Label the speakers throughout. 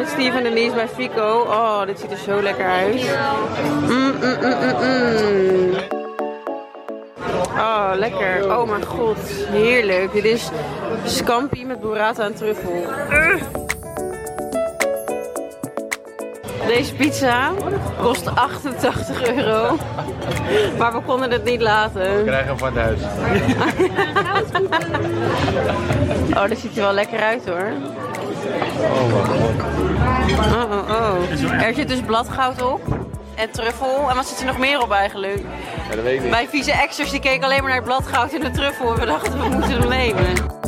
Speaker 1: met Steve en Denise bij Fico. Oh, dit ziet er zo lekker uit. Mm, mm, mm. Oh, lekker. Oh mijn god, heerlijk. Dit is scampi met burrata en truffel. Ugh. Deze pizza kost 88 euro. Maar we konden het niet laten.
Speaker 2: We krijgen hem van thuis.
Speaker 1: Oh, dat ziet er wel lekker uit hoor.
Speaker 2: Oh, wat god.
Speaker 1: Oh, oh, oh. Er zit dus bladgoud op. En truffel. En wat zit er nog meer op eigenlijk?
Speaker 2: Ja, dat weet ik niet.
Speaker 1: Wij vieze extras die keken alleen maar naar het bladgoud en de truffel. En we dachten, we moeten hem nemen.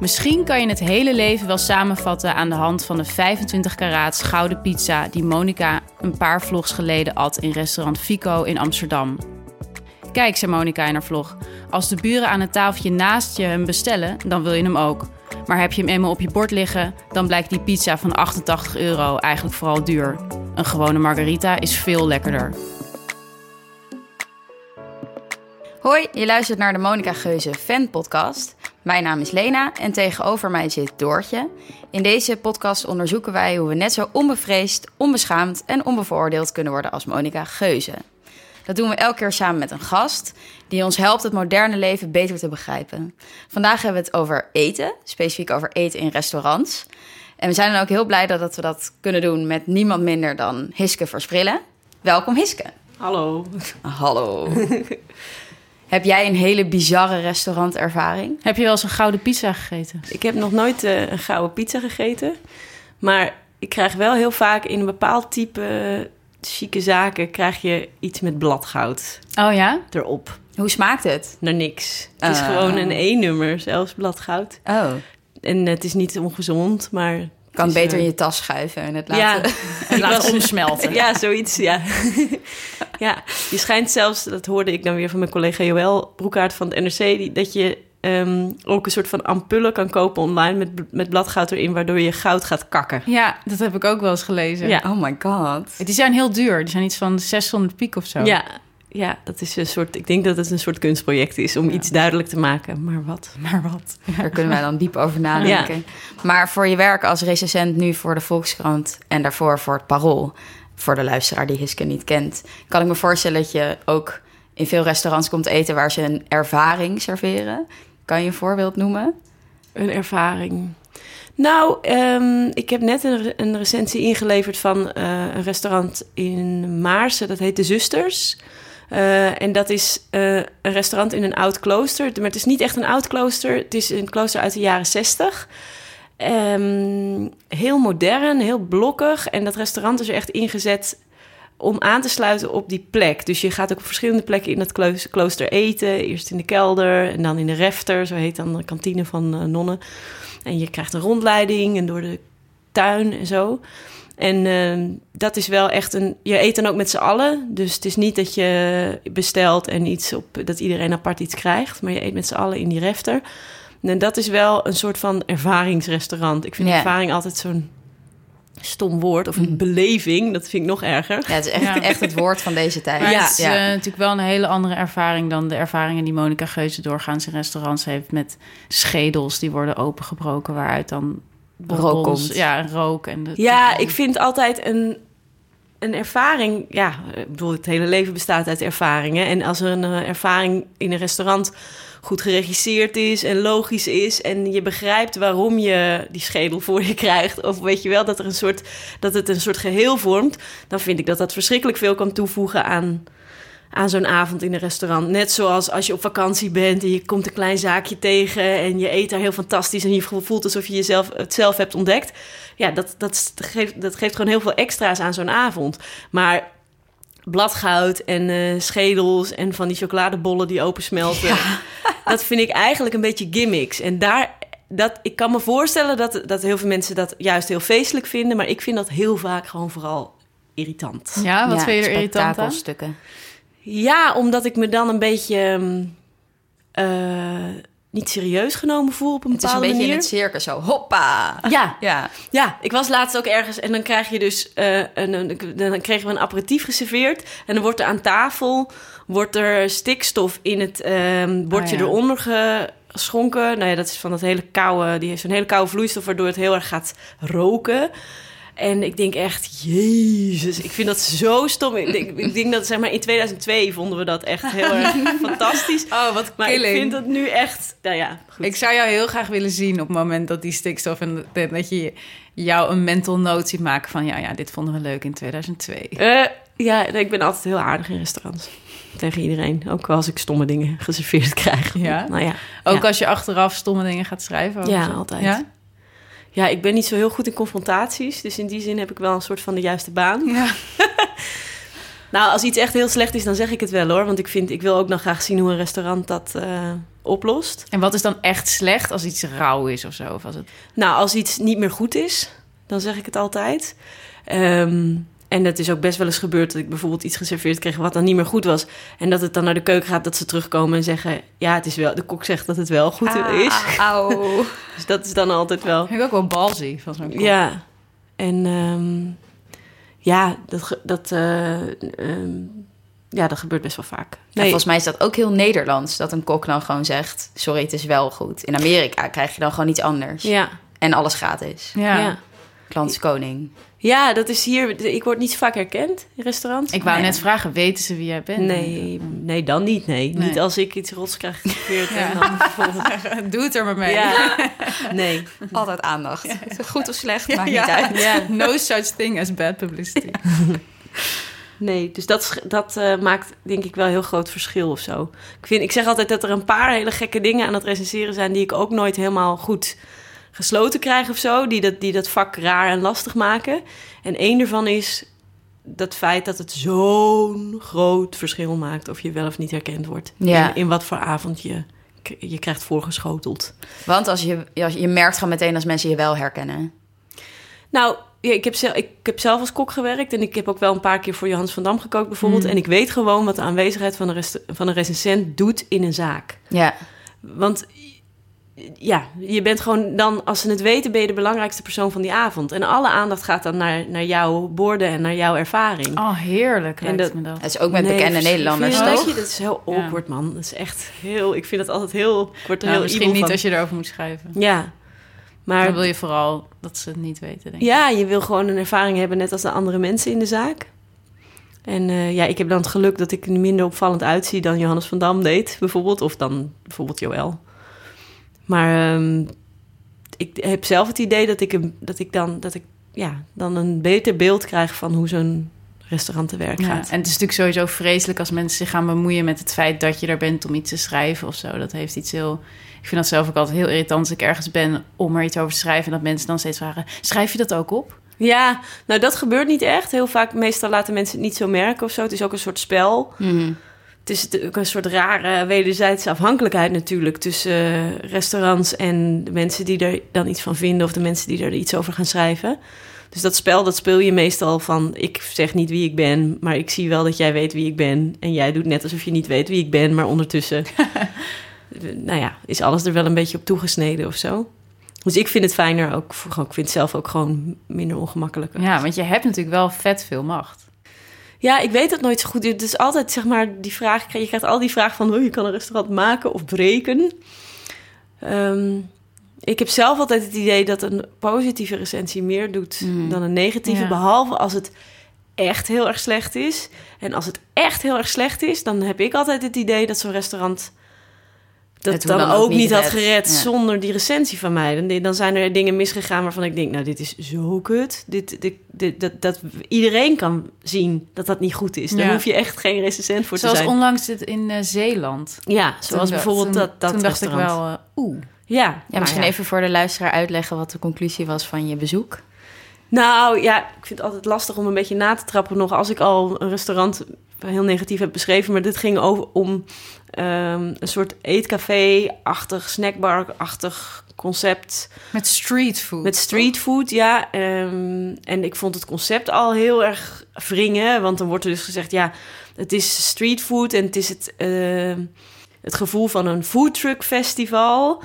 Speaker 3: Misschien kan je het hele leven wel samenvatten aan de hand van de 25 karaats gouden pizza die Monica een paar vlogs geleden at in restaurant Fico in Amsterdam. Kijk, zei Monica in haar vlog, als de buren aan het tafeltje naast je hem bestellen, dan wil je hem ook. Maar heb je hem eenmaal op je bord liggen, dan blijkt die pizza van 88 euro eigenlijk vooral duur. Een gewone margarita is veel lekkerder.
Speaker 4: Hoi, je luistert naar de Monica Geuze fan podcast. Mijn naam is Lena en tegenover mij zit Doortje. In deze podcast onderzoeken wij hoe we net zo onbevreesd, onbeschaamd en onbevooroordeeld kunnen worden als Monica Geuze. Dat doen we elke keer samen met een gast die ons helpt het moderne leven beter te begrijpen. Vandaag hebben we het over eten, specifiek over eten in restaurants. En we zijn dan ook heel blij dat we dat kunnen doen met niemand minder dan Hiske Versprillen. Welkom Hiske.
Speaker 1: Hallo.
Speaker 4: Hallo. Heb jij een hele bizarre restaurantervaring?
Speaker 3: Heb je wel eens een gouden pizza gegeten?
Speaker 1: Ik heb nog nooit eh, een gouden pizza gegeten. Maar ik krijg wel heel vaak in een bepaald type chique zaken... krijg je iets met bladgoud
Speaker 3: Oh ja?
Speaker 1: erop.
Speaker 4: Hoe smaakt het?
Speaker 1: Naar niks. Het is
Speaker 4: Oh.
Speaker 1: gewoon een E-nummer, zelfs bladgoud.
Speaker 4: Oh,
Speaker 1: En het is niet ongezond, maar...
Speaker 4: kan beter in je tas schuiven en het
Speaker 1: Ja,
Speaker 4: laten...
Speaker 3: En laat
Speaker 1: was-
Speaker 3: omsmelten.
Speaker 1: Ja, zoiets, ja. ja, je schijnt zelfs, dat hoorde ik dan weer van mijn collega Joël Broekaert van het NRC, die, dat je ehm, ook een soort van ampullen kan kopen online met, met bladgoud erin, waardoor je goud gaat kakken.
Speaker 3: Ja, dat heb ik ook wel eens gelezen.
Speaker 1: Ja.
Speaker 4: Oh my god.
Speaker 3: Die zijn heel duur. Die zijn iets van 600 piek of zo.
Speaker 1: Ja, ja, dat is een soort, ik denk dat het een soort kunstproject is om iets duidelijk te maken, maar wat?
Speaker 3: Maar wat?
Speaker 4: Daar kunnen wij dan diep over nadenken. Maar voor je werk als recensent nu voor de Volkskrant en daarvoor voor het Parool, voor de luisteraar die Hiske niet kent, kan ik me voorstellen dat je ook in veel restaurants komt eten waar ze een ervaring serveren. Kan je een voorbeeld noemen?
Speaker 1: Een ervaring. Nou, ehm, ik heb net een, een recensie ingeleverd van eh, een restaurant in Maarsen. Dat heet De Zusters. Eh, en dat is eh, een restaurant in een oud klooster. Maar het is niet echt een oud klooster. Het is een klooster uit de jaren zestig. Ehm, heel modern, heel blokkig. En dat restaurant is er echt ingezet om aan te sluiten op die plek. Dus je gaat ook op verschillende plekken in dat kloos- klooster eten. Eerst in de kelder en dan in de refter. Zo heet dan de kantine van eh, nonnen. En je krijgt een rondleiding en door de tuin en zo. En ehm, dat is wel echt een. Je eet dan ook met z'n allen. Dus het is niet dat je bestelt en iets op dat iedereen apart iets krijgt. Maar je eet met z'n allen in die refter. En dat is wel een soort van ervaringsrestaurant. Ik vind ervaring altijd zo'n stom woord. Of een beleving. Dat vind ik nog erger.
Speaker 4: Ja, het is echt,
Speaker 3: Ja.
Speaker 4: echt het woord van deze tijd.
Speaker 3: Maar
Speaker 1: Ja.
Speaker 3: het is eh, natuurlijk wel een hele andere ervaring dan de ervaringen die Monica Geuze doorgaans in restaurants heeft met schedels die worden opengebroken waaruit dan
Speaker 4: Rook komt.
Speaker 3: Ja, en rook en de,
Speaker 1: Ja, ik vind altijd een, een ervaring. Ja, ik bedoel, het hele leven bestaat uit ervaringen. En als er een eh, ervaring in een restaurant goed geregisseerd is en logisch is. en je begrijpt waarom je die schedel voor je krijgt. of weet je wel dat, er een soort, dat het een soort geheel vormt. dan vind ik dat dat verschrikkelijk veel kan toevoegen aan. Aan zo'n avond in een restaurant. Net zoals als je op vakantie bent en je komt een klein zaakje tegen en je eet daar heel fantastisch en je voelt alsof je jezelf, het zelf hebt ontdekt ja, dat, dat, geeft, dat geeft gewoon heel veel extra's aan zo'n avond. Maar bladgoud en eh, schedels en van die chocoladebollen die opensmelten... dat vind ik eigenlijk een beetje gimmicks. En daar, dat, ik kan me voorstellen dat, dat heel veel mensen dat juist heel feestelijk vinden... maar ik vind dat heel vaak gewoon vooral irritant.
Speaker 3: Ja, wat vind je er irritant aan?
Speaker 4: spektakelstukken.
Speaker 1: Ja, omdat ik me dan een beetje... ehm, eh, niet serieus genomen voel op een
Speaker 4: Het is een
Speaker 1: bepaalde
Speaker 4: beetje in
Speaker 1: manier.
Speaker 4: het circus zo. Hoppa!
Speaker 1: Ja,
Speaker 4: Ja.
Speaker 1: Ja, ik was laatst ook ergens en dan krijg je dus eh, een, een- dan kregen we een aperitief geserveerd en dan wordt er aan tafel wordt er stikstof in het ehm, bordje
Speaker 3: ja.
Speaker 1: eronder ge- geschonken. Nou ja, dat is van dat hele koude... Die heeft zo'n hele koude vloeistof waardoor het heel erg gaat roken. En ik denk echt, jezus, ik vind dat zo stom. Ik denk, ik denk dat zeg maar in 2002 vonden we dat echt heel erg fantastisch.
Speaker 3: Oh, wat
Speaker 1: Maar ik vind dat nu echt, nou ja, goed.
Speaker 3: Ik zou jou heel graag willen zien op het moment dat die stikstof... en dat- je jou een mental note ziet maken van... ja, ja, dit vonden we leuk in 2002.
Speaker 1: Eh, ja, ik ben altijd heel aardig in restaurants. Tegen iedereen. Ook als ik stomme dingen geserveerd krijg.
Speaker 3: Ja?
Speaker 1: Nou ja.
Speaker 3: Ook
Speaker 1: ja.
Speaker 3: als je achteraf stomme dingen gaat schrijven?
Speaker 1: Ja, altijd.
Speaker 3: Ja?
Speaker 1: Ja, ik ben niet zo heel goed in confrontaties. Dus in die zin heb ik wel een soort van de juiste baan.
Speaker 3: Ja.
Speaker 1: Nou, als iets echt heel slecht is, dan zeg ik het wel hoor. Want ik, vind, ik wil ook nog graag zien hoe een restaurant dat eh, oplost.
Speaker 3: En wat is dan echt slecht als iets rauw is of zo? Of als het...
Speaker 1: Nou, als iets niet meer goed is, dan zeg ik het altijd. Ehm, en het is ook best wel eens gebeurd dat ik bijvoorbeeld iets geserveerd kreeg wat dan niet meer goed was. En dat het dan naar de keuken gaat, dat ze terugkomen en zeggen: Ja, het is wel. De kok zegt dat het wel goed is.
Speaker 4: Ah, auw.
Speaker 1: Dus dat is dan altijd wel.
Speaker 3: Vind ik ook wel balzie van zo'n kop.
Speaker 1: Ja. En ehm, ja, dat, dat, eh, ehm, ja, dat gebeurt best wel vaak.
Speaker 4: En
Speaker 1: Nee,
Speaker 4: volgens mij is dat ook heel Nederlands, dat een kok dan gewoon zegt... sorry, het is wel goed. In Amerika krijg je dan gewoon iets anders.
Speaker 1: ja,
Speaker 4: En alles gratis.
Speaker 3: Ja.
Speaker 1: ja.
Speaker 4: Klant is koning.
Speaker 1: ja, dat is hier. Ik word niet zo vaak herkend in restaurants.
Speaker 3: Ik wou
Speaker 4: Nee.
Speaker 3: net vragen, weten ze wie jij bent?
Speaker 1: Nee, nee, dan niet. Nee.
Speaker 3: Nee.
Speaker 1: niet als ik iets rots krijg geserveerd.
Speaker 3: Ja.
Speaker 1: En dan bijvoorbeeld
Speaker 3: Doe het er maar mee.
Speaker 1: Ja, nee.
Speaker 4: Altijd aandacht. Goed of slecht, maakt
Speaker 3: Ja.
Speaker 4: niet uit.
Speaker 1: Ja,
Speaker 3: No such thing as bad publicity.
Speaker 1: nee. Dus dat, dat eh, maakt denk ik wel een heel groot verschil of zo. Ik, vind, ik zeg altijd dat er een paar hele gekke dingen aan het recenseren zijn... die ik ook nooit helemaal goed gesloten krijg of zo. Die dat, die dat vak raar en lastig maken. En één daarvan is dat feit dat het zo'n groot verschil maakt... of je wel of niet herkend wordt.
Speaker 4: Ja.
Speaker 1: In, in wat voor avond je, je krijgt voorgeschoteld.
Speaker 4: Want als je, als je merkt gewoon meteen als mensen je wel herkennen.
Speaker 1: Nou, ja, ik, heb zelf, ik heb zelf als kok gewerkt en ik heb ook wel een paar keer voor Johannes van Dam gekookt bijvoorbeeld.
Speaker 3: Mm.
Speaker 1: En ik weet gewoon wat de aanwezigheid van een, rest- van een recensent doet in een zaak.
Speaker 4: Ja,
Speaker 1: Want ja, je bent gewoon dan, als ze het weten, ben je de belangrijkste persoon van die avond. En alle aandacht gaat dan naar, naar jouw borden en naar jouw ervaring.
Speaker 3: Oh, heerlijk
Speaker 1: En dat-
Speaker 3: me dat.
Speaker 4: het is ook met
Speaker 1: Nee,
Speaker 4: bekende Nederlanders,
Speaker 1: dat
Speaker 4: toch?
Speaker 1: je- Dat is heel
Speaker 3: Ja.
Speaker 1: awkward, man. Dat is echt heel... Ik vind het altijd heel... Ik word er
Speaker 3: Nou,
Speaker 1: heel
Speaker 3: misschien niet
Speaker 1: van.
Speaker 3: als je erover moet schrijven.
Speaker 1: Ja, maar...
Speaker 3: Dan wil je vooral dat ze het niet weten, denk ik.
Speaker 1: Ja, je wil gewoon een ervaring hebben, net als de andere mensen in de zaak. En eh, ja, ik heb dan het geluk dat ik er minder opvallend uitzie dan Johannes van Dam deed, bijvoorbeeld. Of dan bijvoorbeeld Joël. Maar ehm, ik heb zelf het idee dat ik, een, dat ik, dan, dat ik ja, dan een beter beeld krijg van hoe zo'n restaurant te werk
Speaker 3: Ja,
Speaker 1: gaat.
Speaker 3: en het is natuurlijk sowieso vreselijk als mensen zich gaan bemoeien met het feit dat je er bent om iets te schrijven of zo. Dat heeft iets heel. Ik vind dat zelf ook altijd heel irritant als ik ergens ben om er iets over te schrijven. En dat mensen dan steeds vragen: schrijf je dat ook op?
Speaker 1: Ja, nou dat gebeurt niet echt. Heel vaak, meestal laten mensen het niet zo merken of zo. Het is ook een soort spel.
Speaker 4: Mhm.
Speaker 1: Het is ook een soort rare wederzijdse afhankelijkheid natuurlijk tussen eh, restaurants en de mensen die er dan iets van vinden of de mensen die er iets over gaan schrijven. Dus dat spel, dat speel je meestal van ik zeg niet wie ik ben, maar ik zie wel dat jij weet wie ik ben. En jij doet net alsof je niet weet wie ik ben, maar ondertussen, nou ja, is alles er wel een beetje op toegesneden of zo. Dus ik vind het fijner ook, ik vind het zelf ook gewoon minder ongemakkelijk.
Speaker 3: Ja, want je hebt natuurlijk wel vet veel macht.
Speaker 1: Ja, ik weet het nooit zo goed. Het is altijd zeg maar die vraag. Je krijgt al die vraag van hoe je kan een restaurant maken of breken. Ehm, ik heb zelf altijd het idee dat een positieve recensie meer doet
Speaker 4: Mm.
Speaker 1: dan een negatieve.
Speaker 3: Ja.
Speaker 1: Behalve als het echt heel erg slecht is. En als het echt heel erg slecht is, dan heb ik altijd het idee dat zo'n restaurant dat dan,
Speaker 4: dan ook
Speaker 1: ook
Speaker 4: niet
Speaker 1: had gered
Speaker 4: Ja.
Speaker 1: zonder die recensie van mij. Dan, dan zijn er dingen misgegaan waarvan ik denk, nou, dit is zo kut. Dit, dit, dit- dat, dat iedereen kan zien dat dat niet goed is. Daar
Speaker 3: Ja.
Speaker 1: hoef je echt geen recensent voor
Speaker 3: Zoals
Speaker 1: te zijn.
Speaker 3: onlangs dit in eh, Zeeland.
Speaker 1: Ja, zoals
Speaker 3: Toen-
Speaker 1: bijvoorbeeld
Speaker 3: toen-
Speaker 1: dat, dat
Speaker 3: Toen dacht ik
Speaker 1: restaurant.
Speaker 3: wel, eh, oeh.
Speaker 1: Ja,
Speaker 4: Ja,
Speaker 1: nou
Speaker 4: misschien even voor de luisteraar uitleggen wat de conclusie was van je bezoek.
Speaker 1: Nou ja, ik vind het altijd lastig om een beetje na te trappen nog als ik al een restaurant heel negatief heb beschreven. Maar dit ging over om ehm, een soort eetcafé-achtig, snackbar-achtig concept.
Speaker 3: Met street food.
Speaker 1: Met streetfood, ja. Ehm, en ik vond het concept al heel erg wringen. Want dan wordt er dus gezegd, ja, het is streetfood en het is het, ehm, het gevoel van een foodtruck festival.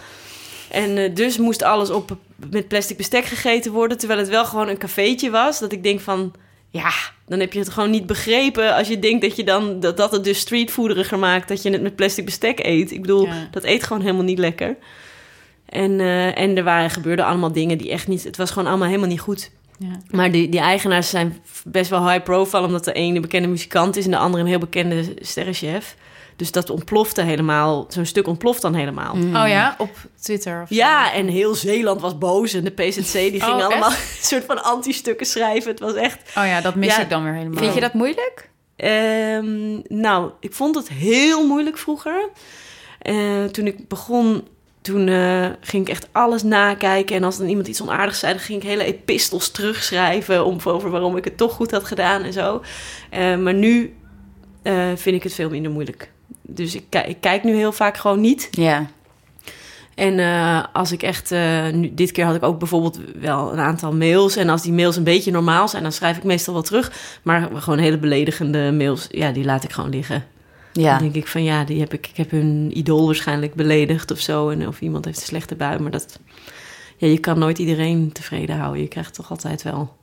Speaker 1: En eh, dus moest alles op met plastic bestek gegeten worden, terwijl het wel gewoon een cafeetje was. Dat ik denk van, ja, dan heb je het gewoon niet begrepen als je denkt dat je dan dat, dat het dus streetfooderiger maakt dat je het met plastic bestek eet. Ik bedoel,
Speaker 3: Ja.
Speaker 1: dat eet gewoon helemaal niet lekker. En, eh, en er waren, gebeurden allemaal dingen die echt niet... Het was gewoon allemaal helemaal niet goed.
Speaker 3: Ja.
Speaker 1: Maar die, die eigenaars zijn best wel high profile... omdat de ene een bekende muzikant is... en de andere een heel bekende sterrenchef. Dus dat ontplofte helemaal. Zo'n stuk ontploft dan helemaal.
Speaker 3: Oh ja, op Twitter of zo.
Speaker 1: Ja, en heel Zeeland was boos. En de PZC die ging
Speaker 3: Oh,
Speaker 1: allemaal een soort van anti-stukken schrijven. Het was echt...
Speaker 3: Oh ja, dat mis
Speaker 1: Ja.
Speaker 3: ik dan weer helemaal.
Speaker 4: Vind je dat moeilijk?
Speaker 1: Ehm, nou, ik vond het heel moeilijk vroeger. Eh, toen ik begon, toen eh, ging ik echt alles nakijken. En als dan iemand iets onaardigs zei, dan ging ik hele epistels terugschrijven... Om, over waarom ik het toch goed had gedaan en zo. Eh, maar nu eh, vind ik het veel minder moeilijk. Dus ik, ik kijk nu heel vaak gewoon niet.
Speaker 4: Ja.
Speaker 1: En eh, als ik echt, eh, nu, dit keer had ik ook bijvoorbeeld wel een aantal mails. En als die mails een beetje normaal zijn, dan schrijf ik meestal wel terug. Maar gewoon hele beledigende mails, ja, die laat ik gewoon liggen.
Speaker 4: Ja.
Speaker 1: Dan denk ik van ja, die heb ik, ik heb hun idool waarschijnlijk beledigd of zo. En of iemand heeft een slechte bui. Maar dat, ja, je kan nooit iedereen tevreden houden. Je krijgt toch altijd wel.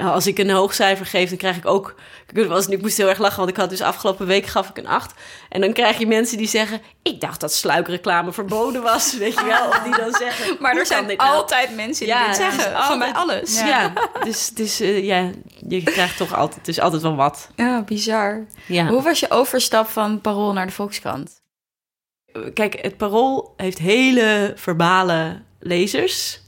Speaker 1: Ja, als ik een hoog cijfer geef, dan krijg ik ook. Ik, was, ik moest heel erg lachen, want ik had dus afgelopen week gaf ik een 8. En dan krijg je mensen die zeggen: Ik dacht dat sluikreclame verboden was. Weet je wel? Of die dan zeggen.
Speaker 4: Maar
Speaker 1: "Hoe
Speaker 4: er zijn
Speaker 1: nou?"
Speaker 4: altijd mensen die
Speaker 1: Ja,
Speaker 4: dit zeggen. Van mij
Speaker 1: altijd-
Speaker 4: alles.
Speaker 1: Ja,
Speaker 4: Ja.
Speaker 1: dus, dus eh, ja, je krijgt toch altijd, is altijd wel wat.
Speaker 4: Ja, bizar.
Speaker 1: Ja.
Speaker 4: Hoe was je overstap van Parool naar de Volkskrant?
Speaker 1: Kijk, het Parool heeft hele verbale lezers.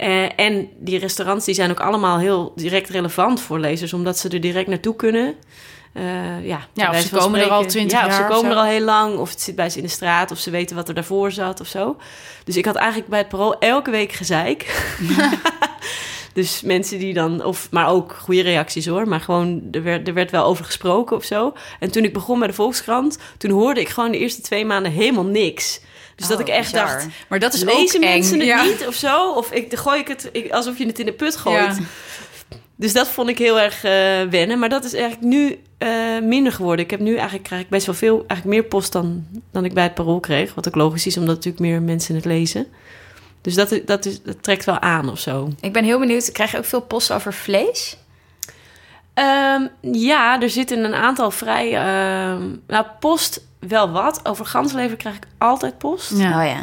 Speaker 1: Eh, en die restaurants die zijn ook allemaal heel direct relevant voor lezers, omdat ze er direct naartoe kunnen. Eh, ja,
Speaker 3: of ze komen er al. 20
Speaker 1: ja, of
Speaker 3: jaar
Speaker 1: ze
Speaker 3: of
Speaker 1: komen
Speaker 3: zo.
Speaker 1: er al heel lang, of het zit bij ze in de straat, of ze weten wat er daarvoor zat of zo. Dus ik had eigenlijk bij het Parool elke week gezeik. dus mensen die dan, of, maar ook goede reacties hoor, maar gewoon, er werd, er werd wel over gesproken of zo. En toen ik begon bij de Volkskrant, toen hoorde ik gewoon de eerste twee maanden helemaal niks. Dus dat
Speaker 4: Oh,
Speaker 1: ik echt
Speaker 4: bizar.
Speaker 1: dacht,
Speaker 3: Maar dat is
Speaker 1: lezen
Speaker 3: ook eng.
Speaker 1: mensen het
Speaker 3: ja.
Speaker 1: niet of zo? Of ik, gooi ik het ik, alsof je het in de put gooit.
Speaker 3: Ja.
Speaker 1: Dus dat vond ik heel erg eh, wennen. Maar dat is eigenlijk nu eh, minder geworden. Ik heb nu eigenlijk krijg ik best wel veel, eigenlijk meer post dan, dan ik bij het parool kreeg. Wat ook logisch is, omdat natuurlijk meer mensen het lezen. Dus dat, dat, is, dat trekt wel aan of zo.
Speaker 4: Ik ben heel benieuwd, krijg je ook veel post over vlees?
Speaker 1: Ehm, ja, er zitten een aantal vrij... ehm, nou, post wel wat. Over ganslever krijg ik altijd post.
Speaker 3: Ja.
Speaker 4: Oh ja.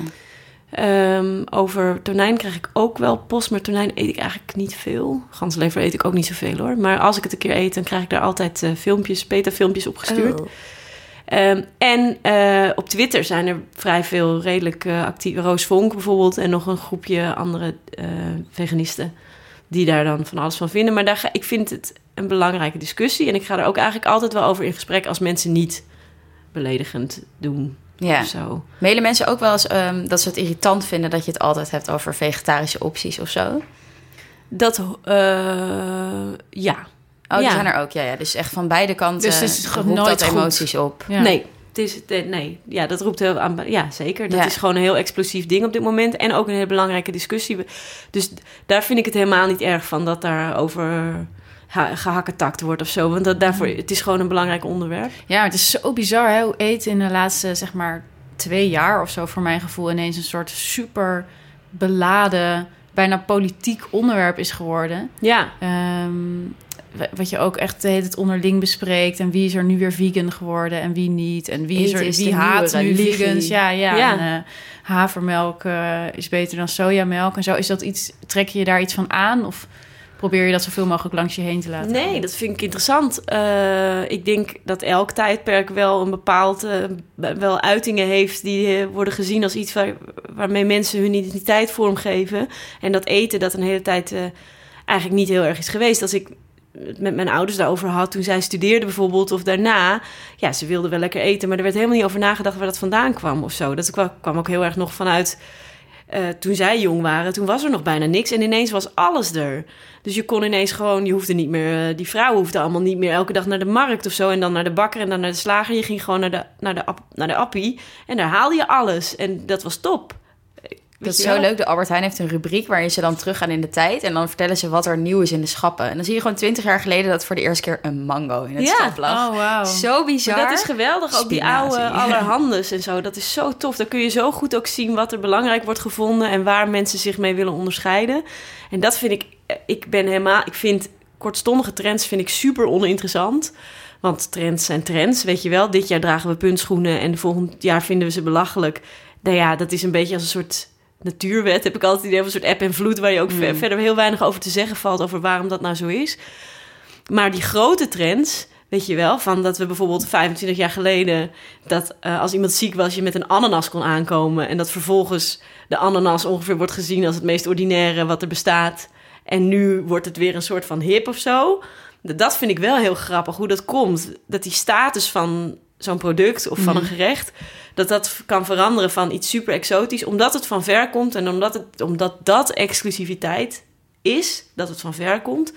Speaker 1: Ehm, over tonijn krijg ik ook wel post, maar tonijn eet ik eigenlijk niet veel. Ganslever eet ik ook niet zoveel hoor. Maar als ik het een keer eet, dan krijg ik daar altijd eh, filmpjes, beta-filmpjes opgestuurd.
Speaker 4: Oh.
Speaker 1: Ehm, en eh, op Twitter zijn er vrij veel redelijk eh actief. Roos Vonk bijvoorbeeld en nog een groepje andere eh, veganisten die daar dan van alles van vinden. Maar daar ga, ik vind het een belangrijke discussie en ik ga er ook eigenlijk altijd wel over in gesprek als mensen niet beledigend doen
Speaker 4: Ja.
Speaker 1: of zo.
Speaker 4: Mailen mensen ook wel eens ehm, dat ze het irritant vinden dat je het altijd hebt over vegetarische opties of zo?
Speaker 1: Dat, eh, ja.
Speaker 4: Oh, die
Speaker 1: Ja.
Speaker 4: zijn er ook. Ja, ja. Dus echt van beide kanten
Speaker 3: Dus het is gewoon
Speaker 4: roept
Speaker 3: nooit
Speaker 4: dat
Speaker 3: goed.
Speaker 4: emoties op.
Speaker 3: Ja.
Speaker 1: Nee, het is, eh, nee, ja, dat roept heel aan. Ja, zeker. Dat
Speaker 4: Ja.
Speaker 1: is gewoon een heel explosief ding op dit moment. En ook een hele belangrijke discussie. Dus daar vind ik het helemaal niet erg van dat daar over ha- gehakketakt wordt of zo. Want dat, daarvoor, het is gewoon een belangrijk onderwerp.
Speaker 3: Ja, het is zo bizar hè, hoe eten in de laatste, zeg maar, twee jaar of zo... voor mijn gevoel ineens een soort super beladen, bijna politiek onderwerp is geworden.
Speaker 1: Ja,
Speaker 3: Ehm, wa- wat je ook echt de hele tijd onderling bespreekt. En wie is er nu weer vegan geworden en wie niet. En wie, is er,
Speaker 4: is
Speaker 3: wie haat nu vegans. Ja, ja.
Speaker 1: Ja.
Speaker 3: En, eh, havermelk eh, is beter dan sojamelk en zo. Is dat iets, trek je je daar iets van aan? Of probeer je dat zoveel mogelijk langs je heen te laten
Speaker 1: nee,
Speaker 3: gaan?
Speaker 1: dat vind ik interessant. Eh, ik denk dat elk tijdperk wel een bepaald eh, wel uitingen heeft die eh, worden gezien als iets waar, waarmee mensen hun identiteit vormgeven. En dat eten dat een hele tijd eh, eigenlijk niet heel erg is geweest. Als ik het met mijn ouders daarover had toen zij studeerden bijvoorbeeld of daarna, ja, ze wilden wel lekker eten, maar er werd helemaal niet over nagedacht waar dat vandaan kwam of zo. Dat kwam, kwam ook heel erg nog vanuit eh, toen zij jong waren, toen was er nog bijna niks. En ineens was alles er. Dus je kon ineens gewoon, je hoefde niet meer, eh, die vrouwen hoefden allemaal niet meer elke dag naar de markt of zo. En dan naar de bakker en dan naar de slager. Je ging gewoon naar de, naar de, naar de appie. En daar haalde je alles. En dat was top.
Speaker 4: Dat is zo leuk. De Albert Heijn heeft een rubriek waarin ze dan teruggaan in de tijd. En dan vertellen ze wat er nieuw is in de schappen. En dan zie je gewoon twintig jaar geleden dat voor de eerste keer een mango in het
Speaker 1: Ja.
Speaker 4: schap lag.
Speaker 3: Oh, wauw.
Speaker 4: Zo bizar.
Speaker 1: Maar dat is geweldig. Ook die oude allerhandes en zo. Dat is zo tof. Dan kun je zo goed ook zien wat er belangrijk wordt gevonden. En waar mensen zich mee willen onderscheiden. En dat vind ik... Ik ben helemaal... Ik vind kortstondige trends vind ik super oninteressant. Want trends zijn trends, weet je wel. Dit jaar dragen we puntschoenen en volgend jaar vinden we ze belachelijk. Nou ja, dat is een beetje als een soort natuurwet. Heb ik altijd het idee van een soort app en vloed... waar je ook ver- verder heel weinig over te zeggen valt... over waarom dat nou zo is. Maar die grote trends, weet je wel... van dat we bijvoorbeeld 25 jaar geleden... dat eh, als iemand ziek was, je met een ananas kon aankomen... en dat vervolgens de ananas ongeveer wordt gezien... als het meest ordinaire wat er bestaat... En nu wordt het weer een soort van hip of zo. Dat vind ik wel heel grappig, hoe dat komt. Dat die status van zo'n product of van een gerecht... dat dat kan veranderen van iets super exotisch... omdat het van ver komt en omdat, het, omdat dat exclusiviteit is... dat het van ver komt...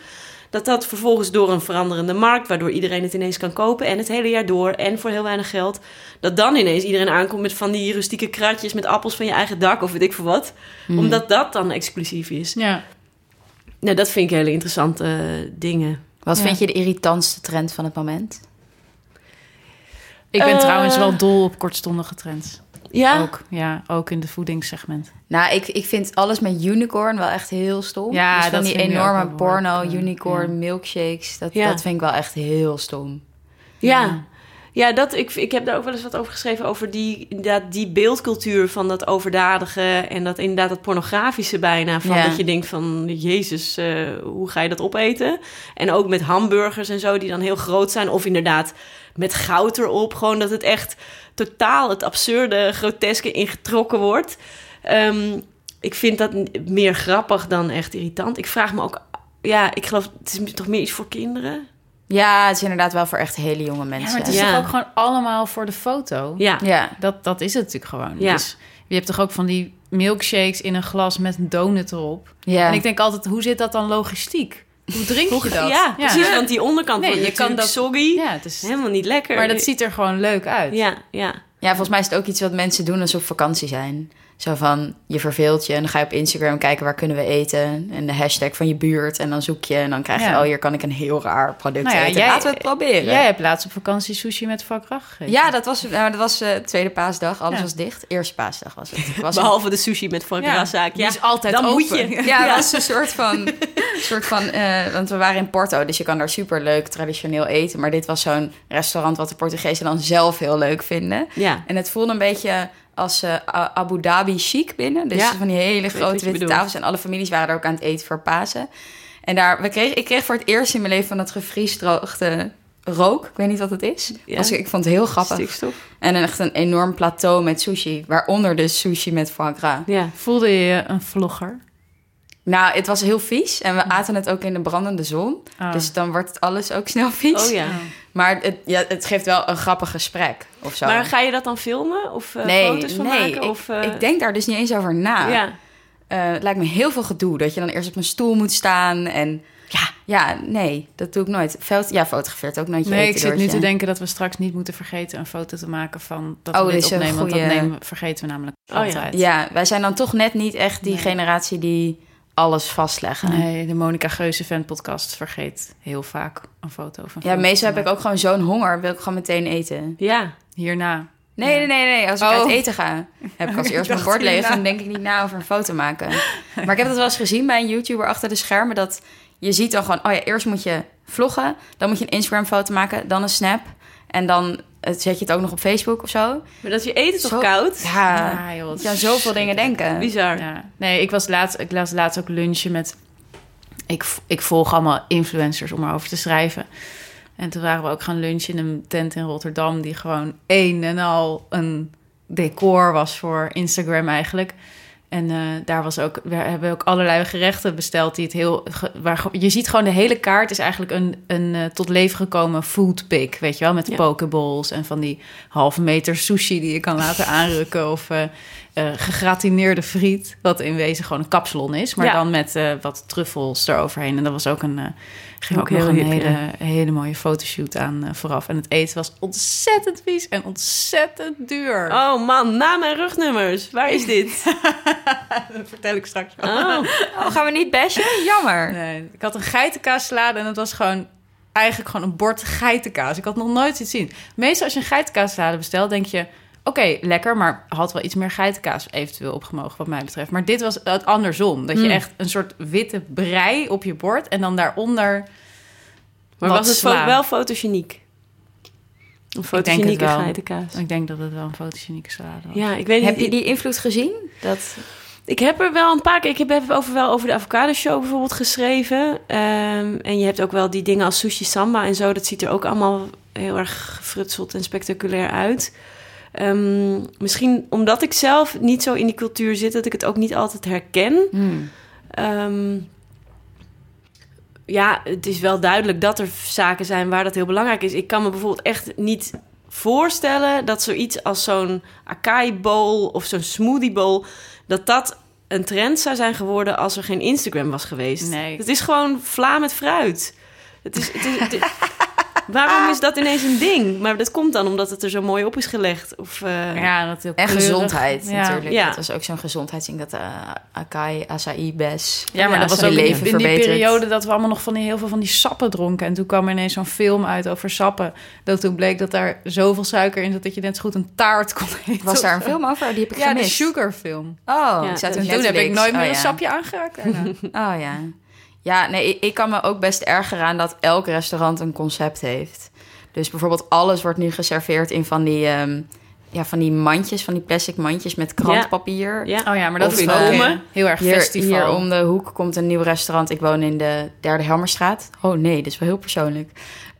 Speaker 1: dat dat vervolgens door een veranderende markt... waardoor iedereen het ineens kan kopen en het hele jaar door... en voor heel weinig geld... dat dan ineens iedereen aankomt met van die rustieke kratjes... met appels van je eigen dak of weet ik veel wat. Omdat dat dan exclusief is.
Speaker 3: Ja.
Speaker 1: Nou, dat vind ik hele interessante eh, dingen.
Speaker 4: Wat
Speaker 3: Ja.
Speaker 4: vind je de irritantste trend van het moment?
Speaker 3: Ik ben
Speaker 1: Eh.
Speaker 3: trouwens wel dol op kortstondige trends.
Speaker 1: Ja,
Speaker 3: Ook, ja, ook in de voedingssegment.
Speaker 4: Nou, ik, ik vind alles met unicorn wel echt heel stom.
Speaker 3: Ja,
Speaker 4: dus van
Speaker 3: dat
Speaker 4: die
Speaker 3: vind ik ook
Speaker 4: enorme porno,
Speaker 3: eh,
Speaker 4: unicorn,
Speaker 3: ja.
Speaker 4: milkshakes. Dat,
Speaker 1: Ja.
Speaker 4: dat vind ik wel echt heel stom.
Speaker 1: ja. Ja, dat, ik, ik heb daar ook wel eens wat over geschreven. Over die, inderdaad, die beeldcultuur van dat overdadige. En dat inderdaad dat pornografische bijna. Van
Speaker 4: Ja.
Speaker 1: dat je denkt van, jezus, eh, hoe ga je dat opeten? En ook met hamburgers en zo, die dan heel groot zijn. Of inderdaad met goud erop. Gewoon dat het echt totaal het absurde, groteske ingetrokken wordt. Ehm, ik vind dat meer grappig dan echt irritant. Ik vraag me ook... Ja, ik geloof, het is toch meer iets voor kinderen?
Speaker 4: Ja, het is inderdaad wel voor echt hele jonge
Speaker 3: Ja,
Speaker 4: mensen.
Speaker 3: maar het is
Speaker 1: Ja.
Speaker 3: toch ook gewoon allemaal voor de foto?
Speaker 1: Ja.
Speaker 4: Ja.
Speaker 3: Dat, dat is het natuurlijk gewoon.
Speaker 1: Ja.
Speaker 3: Dus je hebt toch ook van die milkshakes in een glas met een donut erop.
Speaker 4: ja.
Speaker 3: En ik denk altijd, hoe zit dat dan logistiek? Hoe drink je dat?
Speaker 1: Ja, precies. Want die onderkant wordt
Speaker 3: je kan dat-
Speaker 1: soggy.
Speaker 3: Ja, het is,
Speaker 1: Helemaal niet lekker.
Speaker 3: maar dat ziet er gewoon leuk uit.
Speaker 1: Ja, ja.
Speaker 4: Ja, volgens mij is het ook iets wat mensen doen als ze op vakantie zijn. Zo van, je verveelt je en dan ga je op Instagram kijken waar kunnen we eten. En de hashtag van je buurt. En dan zoek je en dan krijg je,
Speaker 3: Ja.
Speaker 4: oh hier kan ik een heel raar product
Speaker 3: Nou ja,
Speaker 4: eten.
Speaker 3: jij-
Speaker 4: Laten we het proberen.
Speaker 3: Jij hebt laatst op vakantie sushi met gras gegeten.
Speaker 4: Ja, dat was, nou, dat was eh, tweede paasdag. Alles
Speaker 3: Ja.
Speaker 4: was dicht. Eerste paasdag was het. Ik Was
Speaker 1: Behalve de sushi met foie
Speaker 3: Ja, is altijd
Speaker 1: dan
Speaker 3: open.
Speaker 1: moet je.
Speaker 4: Ja, het was een soort van... soort van eh, want we waren in Porto, dus je kan daar super leuk traditioneel eten. Maar dit was zo'n restaurant wat de Portugezen dan zelf heel leuk vinden.
Speaker 1: Ja.
Speaker 4: En het voelde een beetje als eh, Abu Dhabi chic binnen. Dus
Speaker 1: Ja,
Speaker 4: van die hele grote witte
Speaker 1: bedoelt.
Speaker 4: tafels. En alle families waren er ook aan het eten voor Pasen. En daar, we kregen, ik kreeg voor het eerst in mijn leven van dat gevriesdroogde rook. Ik weet niet wat het is.
Speaker 1: Ja.
Speaker 4: Was, ik vond het heel grappig.
Speaker 1: Stikstof.
Speaker 4: En dan echt een enorm plateau met sushi. Waaronder dus sushi met foie gras.
Speaker 1: Ja.
Speaker 3: Voelde je je een vlogger?
Speaker 4: Nou, het was heel vies. En we aten het ook in de brandende zon.
Speaker 3: Oh.
Speaker 4: Dus dan wordt het alles ook snel vies.
Speaker 1: Oh ja.
Speaker 4: Maar het, ja, het geeft wel een grappig gesprek of zo.
Speaker 1: Maar ga je dat dan filmen? Of eh,
Speaker 4: nee,
Speaker 1: foto's van
Speaker 4: nee
Speaker 1: maken?
Speaker 4: ik,
Speaker 1: Of, eh,
Speaker 4: ik denk daar dus niet eens over na.
Speaker 1: Ja.
Speaker 4: Eh, het lijkt me heel veel gedoe. Dat je dan eerst op een stoel moet staan. En ja, ja nee, dat doe ik nooit. Fout, ja, fotografeert ook nooit je
Speaker 3: Nee, ik zit nu te denken dat we straks niet moeten vergeten een foto te maken van dat
Speaker 4: Oh,
Speaker 3: we dit opnemen. Want dat nemen, we- vergeten we namelijk
Speaker 1: Oh ja.
Speaker 3: altijd.
Speaker 4: Ja, wij zijn dan toch net niet echt die
Speaker 3: Nee.
Speaker 4: generatie die alles vastleggen.
Speaker 3: Nee, de Monica Geuze fan podcast vergeet heel vaak een foto van.
Speaker 4: Ja, meestal heb ik ook gewoon zo'n honger. Wil ik gewoon meteen eten.
Speaker 1: ja.
Speaker 3: hierna.
Speaker 4: Nee, nee, nee, nee. Als ik
Speaker 3: Oh.
Speaker 4: uit eten ga, heb ik als eerst mijn bord leeg dan denk ik niet na over een foto maken. Maar ik heb dat wel eens gezien bij een YouTuber achter de schermen. Dat je ziet dan gewoon, oh ja, eerst moet je vloggen. Dan moet je een Instagram foto maken. Dan een snap. En dan zet je het ook nog op Facebook of zo.
Speaker 1: Maar dat je eten toch
Speaker 4: Zo-
Speaker 1: koud?
Speaker 4: Ja,
Speaker 3: Ja, joh, is
Speaker 4: zoveel dingen denken.
Speaker 1: Bizar.
Speaker 3: Ja. Nee, ik was laatst, ik las laatst ook lunchen met. Ik, ik volg allemaal influencers om erover te schrijven. En toen waren we ook gaan lunchen in een tent in Rotterdam, die gewoon een en al een decor was voor Instagram eigenlijk. En eh, daar was ook, we hebben ook allerlei gerechten besteld die het heel. Waar, je ziet gewoon de hele kaart is eigenlijk een, een eh, tot leven gekomen food pic, weet je wel, met
Speaker 1: Ja.
Speaker 3: pokeballs en van die halve meter sushi die je kan laten aanrukken of eh, eh, gegratineerde friet, wat in wezen gewoon een kapsalon is, maar
Speaker 1: Ja.
Speaker 3: dan met eh, wat truffels eroverheen. En dat was ook een, eh, ging ook,
Speaker 1: Ook
Speaker 3: nog
Speaker 1: heel
Speaker 3: een
Speaker 1: hip,
Speaker 3: hele,
Speaker 1: ja.
Speaker 3: hele mooie fotoshoot aan vooraf. En het eten was ontzettend vies en ontzettend duur.
Speaker 1: Oh man, naam en rugnummers. Waar is dit?
Speaker 3: dat vertel ik straks wel.
Speaker 1: Oh.
Speaker 4: Oh, gaan we niet bashen? Jammer.
Speaker 3: Nee, ik had een geitenkaassalade en het was gewoon eigenlijk gewoon een bord geitenkaas. Ik had nog nooit iets zien. Meestal als je een geitenkaassalade bestelt, denk je... Oké, lekker, maar had wel iets meer geitenkaas eventueel opgemogen wat mij betreft. Maar dit was het andersom. Dat je
Speaker 1: Hmm.
Speaker 3: echt een soort witte brei op je bord en dan daaronder
Speaker 1: Maar was het
Speaker 3: sla.
Speaker 1: wel fotogeniek? Een fotogenieke
Speaker 3: wel.
Speaker 1: geitenkaas.
Speaker 3: Ik denk dat het wel een fotogenieke salade was.
Speaker 1: Ja, ik weet niet.
Speaker 4: Heb je die invloed gezien? Dat...
Speaker 1: Ik heb er wel een paar keer... Ik heb even over, wel over de avocado show bijvoorbeeld geschreven. Ehm, en je hebt ook wel die dingen als sushi samba en zo. Dat ziet er ook allemaal heel erg gefrutseld en spectaculair uit. Ehm, misschien omdat ik zelf niet zo in die cultuur zit... dat ik het ook niet altijd herken.
Speaker 4: Hmm.
Speaker 1: Ehm, ja, het is wel duidelijk dat er zaken zijn waar dat heel belangrijk is. Ik kan me bijvoorbeeld echt niet voorstellen dat zoiets als zo'n acai bowl of zo'n smoothie bowl, dat dat een trend zou zijn geworden als er geen Instagram was geweest.
Speaker 3: Nee.
Speaker 1: Het is gewoon vla met fruit. Het is, het is, het is- waarom is dat ineens een ding? Maar dat komt dan omdat het er zo mooi op is gelegd. Of, eh,
Speaker 3: Ja, dat heel
Speaker 4: En
Speaker 3: kleurig.
Speaker 4: gezondheid
Speaker 3: Ja.
Speaker 4: natuurlijk.
Speaker 1: Ja.
Speaker 4: Dat was ook zo'n gezondheidsding. Dat uh, acai, acai, bes.
Speaker 3: Ja, maar
Speaker 1: Ja,
Speaker 3: dat was
Speaker 4: zo'n
Speaker 3: ook in die,
Speaker 4: leven
Speaker 3: in die
Speaker 4: verbeterd.
Speaker 3: periode dat we allemaal nog van die, heel veel van die sappen dronken. En toen kwam er ineens zo'n film uit over sappen. Dat toen bleek dat daar zoveel suiker in zat dat je net zo goed een taart kon eten.
Speaker 4: Was daar een film over? Die heb ik
Speaker 3: Ja, de
Speaker 4: gemist.
Speaker 3: Sugar film.
Speaker 4: Oh,
Speaker 1: Ja,
Speaker 4: ik zat
Speaker 1: en
Speaker 4: in
Speaker 3: En toen heb ik nooit meer
Speaker 4: Oh,
Speaker 3: een sapje aangeraakt daarna.
Speaker 4: Oh ja. Ja, nee, ik, ik kan me ook best erger aan dat elk restaurant een concept heeft. Dus bijvoorbeeld alles wordt nu geserveerd in van die, ehm, ja, van die mandjes, van die plastic mandjes met krantpapier.
Speaker 1: ja.
Speaker 3: Oh ja, maar dat
Speaker 4: Of
Speaker 3: is
Speaker 1: Rome.
Speaker 3: eh, heel erg
Speaker 4: Hier,
Speaker 3: festival.
Speaker 4: hier om de hoek komt een nieuw restaurant. Ik woon in de derde Helmerstraat. Oh nee, dit is wel heel persoonlijk.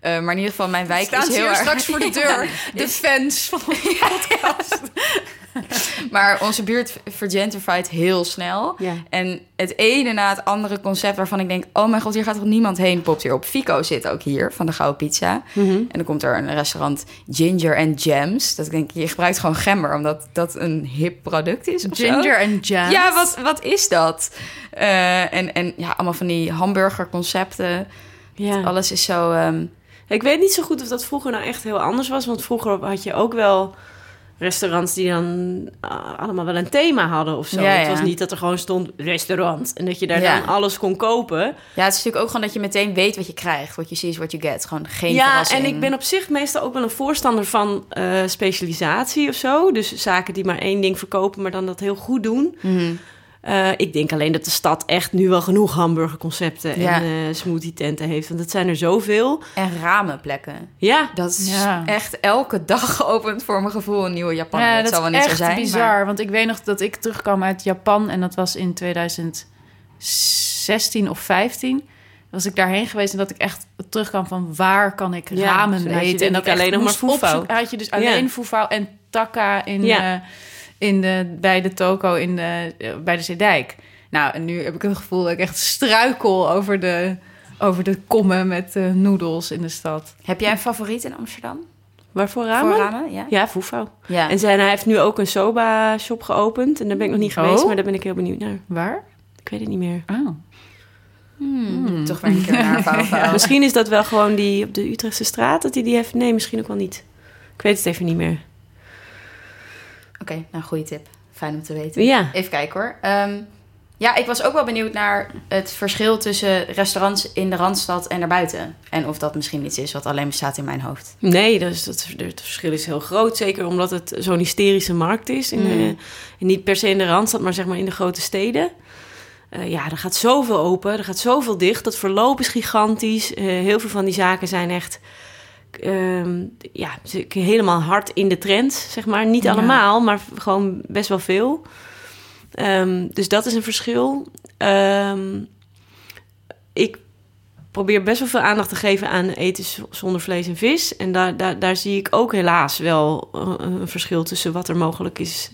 Speaker 4: Eh, maar in ieder geval, mijn wijk
Speaker 3: Staan
Speaker 4: is heel
Speaker 3: hier
Speaker 4: erg...
Speaker 3: straks voor de deur. De fans van onze podcast.
Speaker 4: Maar onze buurt vergentrified heel snel.
Speaker 1: Ja.
Speaker 4: En het ene na het andere concept waarvan ik denk... oh mijn god, hier gaat toch niemand heen, popt hier op. Fico zit ook hier, van de Gouden Pizza.
Speaker 1: Mhm.
Speaker 4: En dan komt er een restaurant Ginger and Jams. Dat ik denk, je gebruikt gewoon gember... omdat dat een hip product is.
Speaker 3: Ginger en jam.
Speaker 4: Ja, wat, wat is dat? Eh, en, en ja, allemaal van die hamburgerconcepten.
Speaker 1: Ja.
Speaker 4: Alles is zo... ehm,
Speaker 1: Ik weet niet zo goed of dat vroeger nou echt heel anders was. Want vroeger had je ook wel restaurants die dan ah, allemaal wel een thema hadden of zo.
Speaker 4: Ja,
Speaker 1: Het
Speaker 4: ja.
Speaker 1: was niet dat er gewoon stond restaurant. En dat je daar
Speaker 4: Ja.
Speaker 1: dan alles kon kopen.
Speaker 4: ja, het is natuurlijk ook gewoon dat je meteen weet wat je krijgt. What you see is what you get. Gewoon geen
Speaker 1: ja,
Speaker 4: verrassing.
Speaker 1: en ik ben op zich meestal ook wel een voorstander van eh, specialisatie of zo. Dus zaken die maar één ding verkopen, maar dan dat heel goed doen.
Speaker 4: Mhm.
Speaker 1: Eh, ik denk alleen dat de stad echt nu wel genoeg hamburgerconcepten
Speaker 4: Ja.
Speaker 1: en eh smoothie tenten heeft. Want het zijn er zoveel.
Speaker 4: En ramenplekken.
Speaker 1: Ja,
Speaker 4: Dat is
Speaker 3: Ja.
Speaker 4: echt elke dag geopend voor mijn gevoel een nieuwe Japan.
Speaker 3: Ja,
Speaker 4: dat,
Speaker 3: dat
Speaker 4: zal wel
Speaker 3: is
Speaker 4: niet
Speaker 3: echt
Speaker 4: zo zijn.
Speaker 3: bizar.
Speaker 4: maar-
Speaker 3: Want ik weet nog dat ik terugkwam uit Japan en dat was in 2016 of 15. Was ik daarheen geweest en dat ik echt terugkwam van waar kan ik ramen eten. En dat
Speaker 1: ik alleen nog maar foefouw.
Speaker 3: Had je dus alleen
Speaker 1: Ja.
Speaker 3: foefouw en taka in,
Speaker 1: Ja.
Speaker 3: eh, in de, bij de toko in de, eh, bij de Zeedijk. Nou, en nu heb ik het gevoel dat ik echt struikel over de, over de kommen met eh noedels in de stad.
Speaker 4: Heb jij een favoriet in Amsterdam?
Speaker 1: waarvoor ramen?
Speaker 4: Voor ramen? Ja.
Speaker 1: Ja, Foefouw.
Speaker 4: ja.
Speaker 1: En zijn, hij heeft nu ook een soba-shop geopend. En daar ben ik nog niet geweest,
Speaker 3: Oh.
Speaker 1: maar daar ben ik heel benieuwd naar.
Speaker 3: Waar?
Speaker 1: Ik weet het niet meer.
Speaker 3: Oh.
Speaker 4: Hmm, Toch weer een keer naar Vouw.
Speaker 1: Misschien is dat wel gewoon die op de Utrechtse straat, dat hij die heeft. Nee, misschien ook wel niet. Ik weet het even niet meer.
Speaker 4: Oké, nou, goede tip. Fijn om te weten.
Speaker 1: Ja,
Speaker 4: Even kijken hoor. Ehm, ja, ik was ook wel benieuwd naar het verschil tussen restaurants in de Randstad en daarbuiten. En of dat misschien iets is wat alleen bestaat in mijn hoofd.
Speaker 1: nee, dus dat, het verschil is heel groot. Zeker omdat het zo'n hysterische markt is. In,
Speaker 4: Mm.
Speaker 1: niet per se in de Randstad, maar zeg maar in de grote steden. Eh, ja, er gaat zoveel open, er gaat zoveel dicht. Dat verloop is gigantisch. Eh, heel veel van die zaken zijn echt... ehm, ja, ze- helemaal hard in de trend, zeg maar. Niet
Speaker 3: Ja.
Speaker 1: allemaal, maar gewoon best wel veel. Ehm, dus dat is een verschil. Ehm, ik probeer best wel veel aandacht te geven aan eten zonder vlees en vis. En daar, daar, daar zie ik ook helaas wel eh, een verschil tussen wat er mogelijk is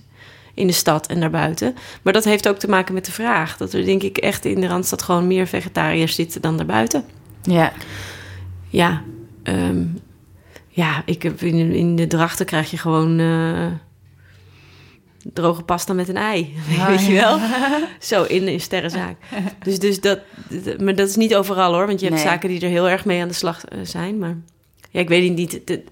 Speaker 1: in de stad en daarbuiten. Maar dat heeft ook te maken met de vraag. Dat er denk ik echt in de Randstad gewoon meer vegetariërs zitten dan daarbuiten.
Speaker 4: Ja.
Speaker 1: Ja, ja ik heb in, in de drachten krijg je gewoon eh, droge pasta met een ei. weet je wel? Zo in een sterrenzaak. Dus, dus dat, dat- maar dat is niet overal hoor. Want je hebt
Speaker 4: Nee.
Speaker 1: zaken die er heel erg mee aan de slag eh, zijn. Maar ja, ik weet niet. Het, het,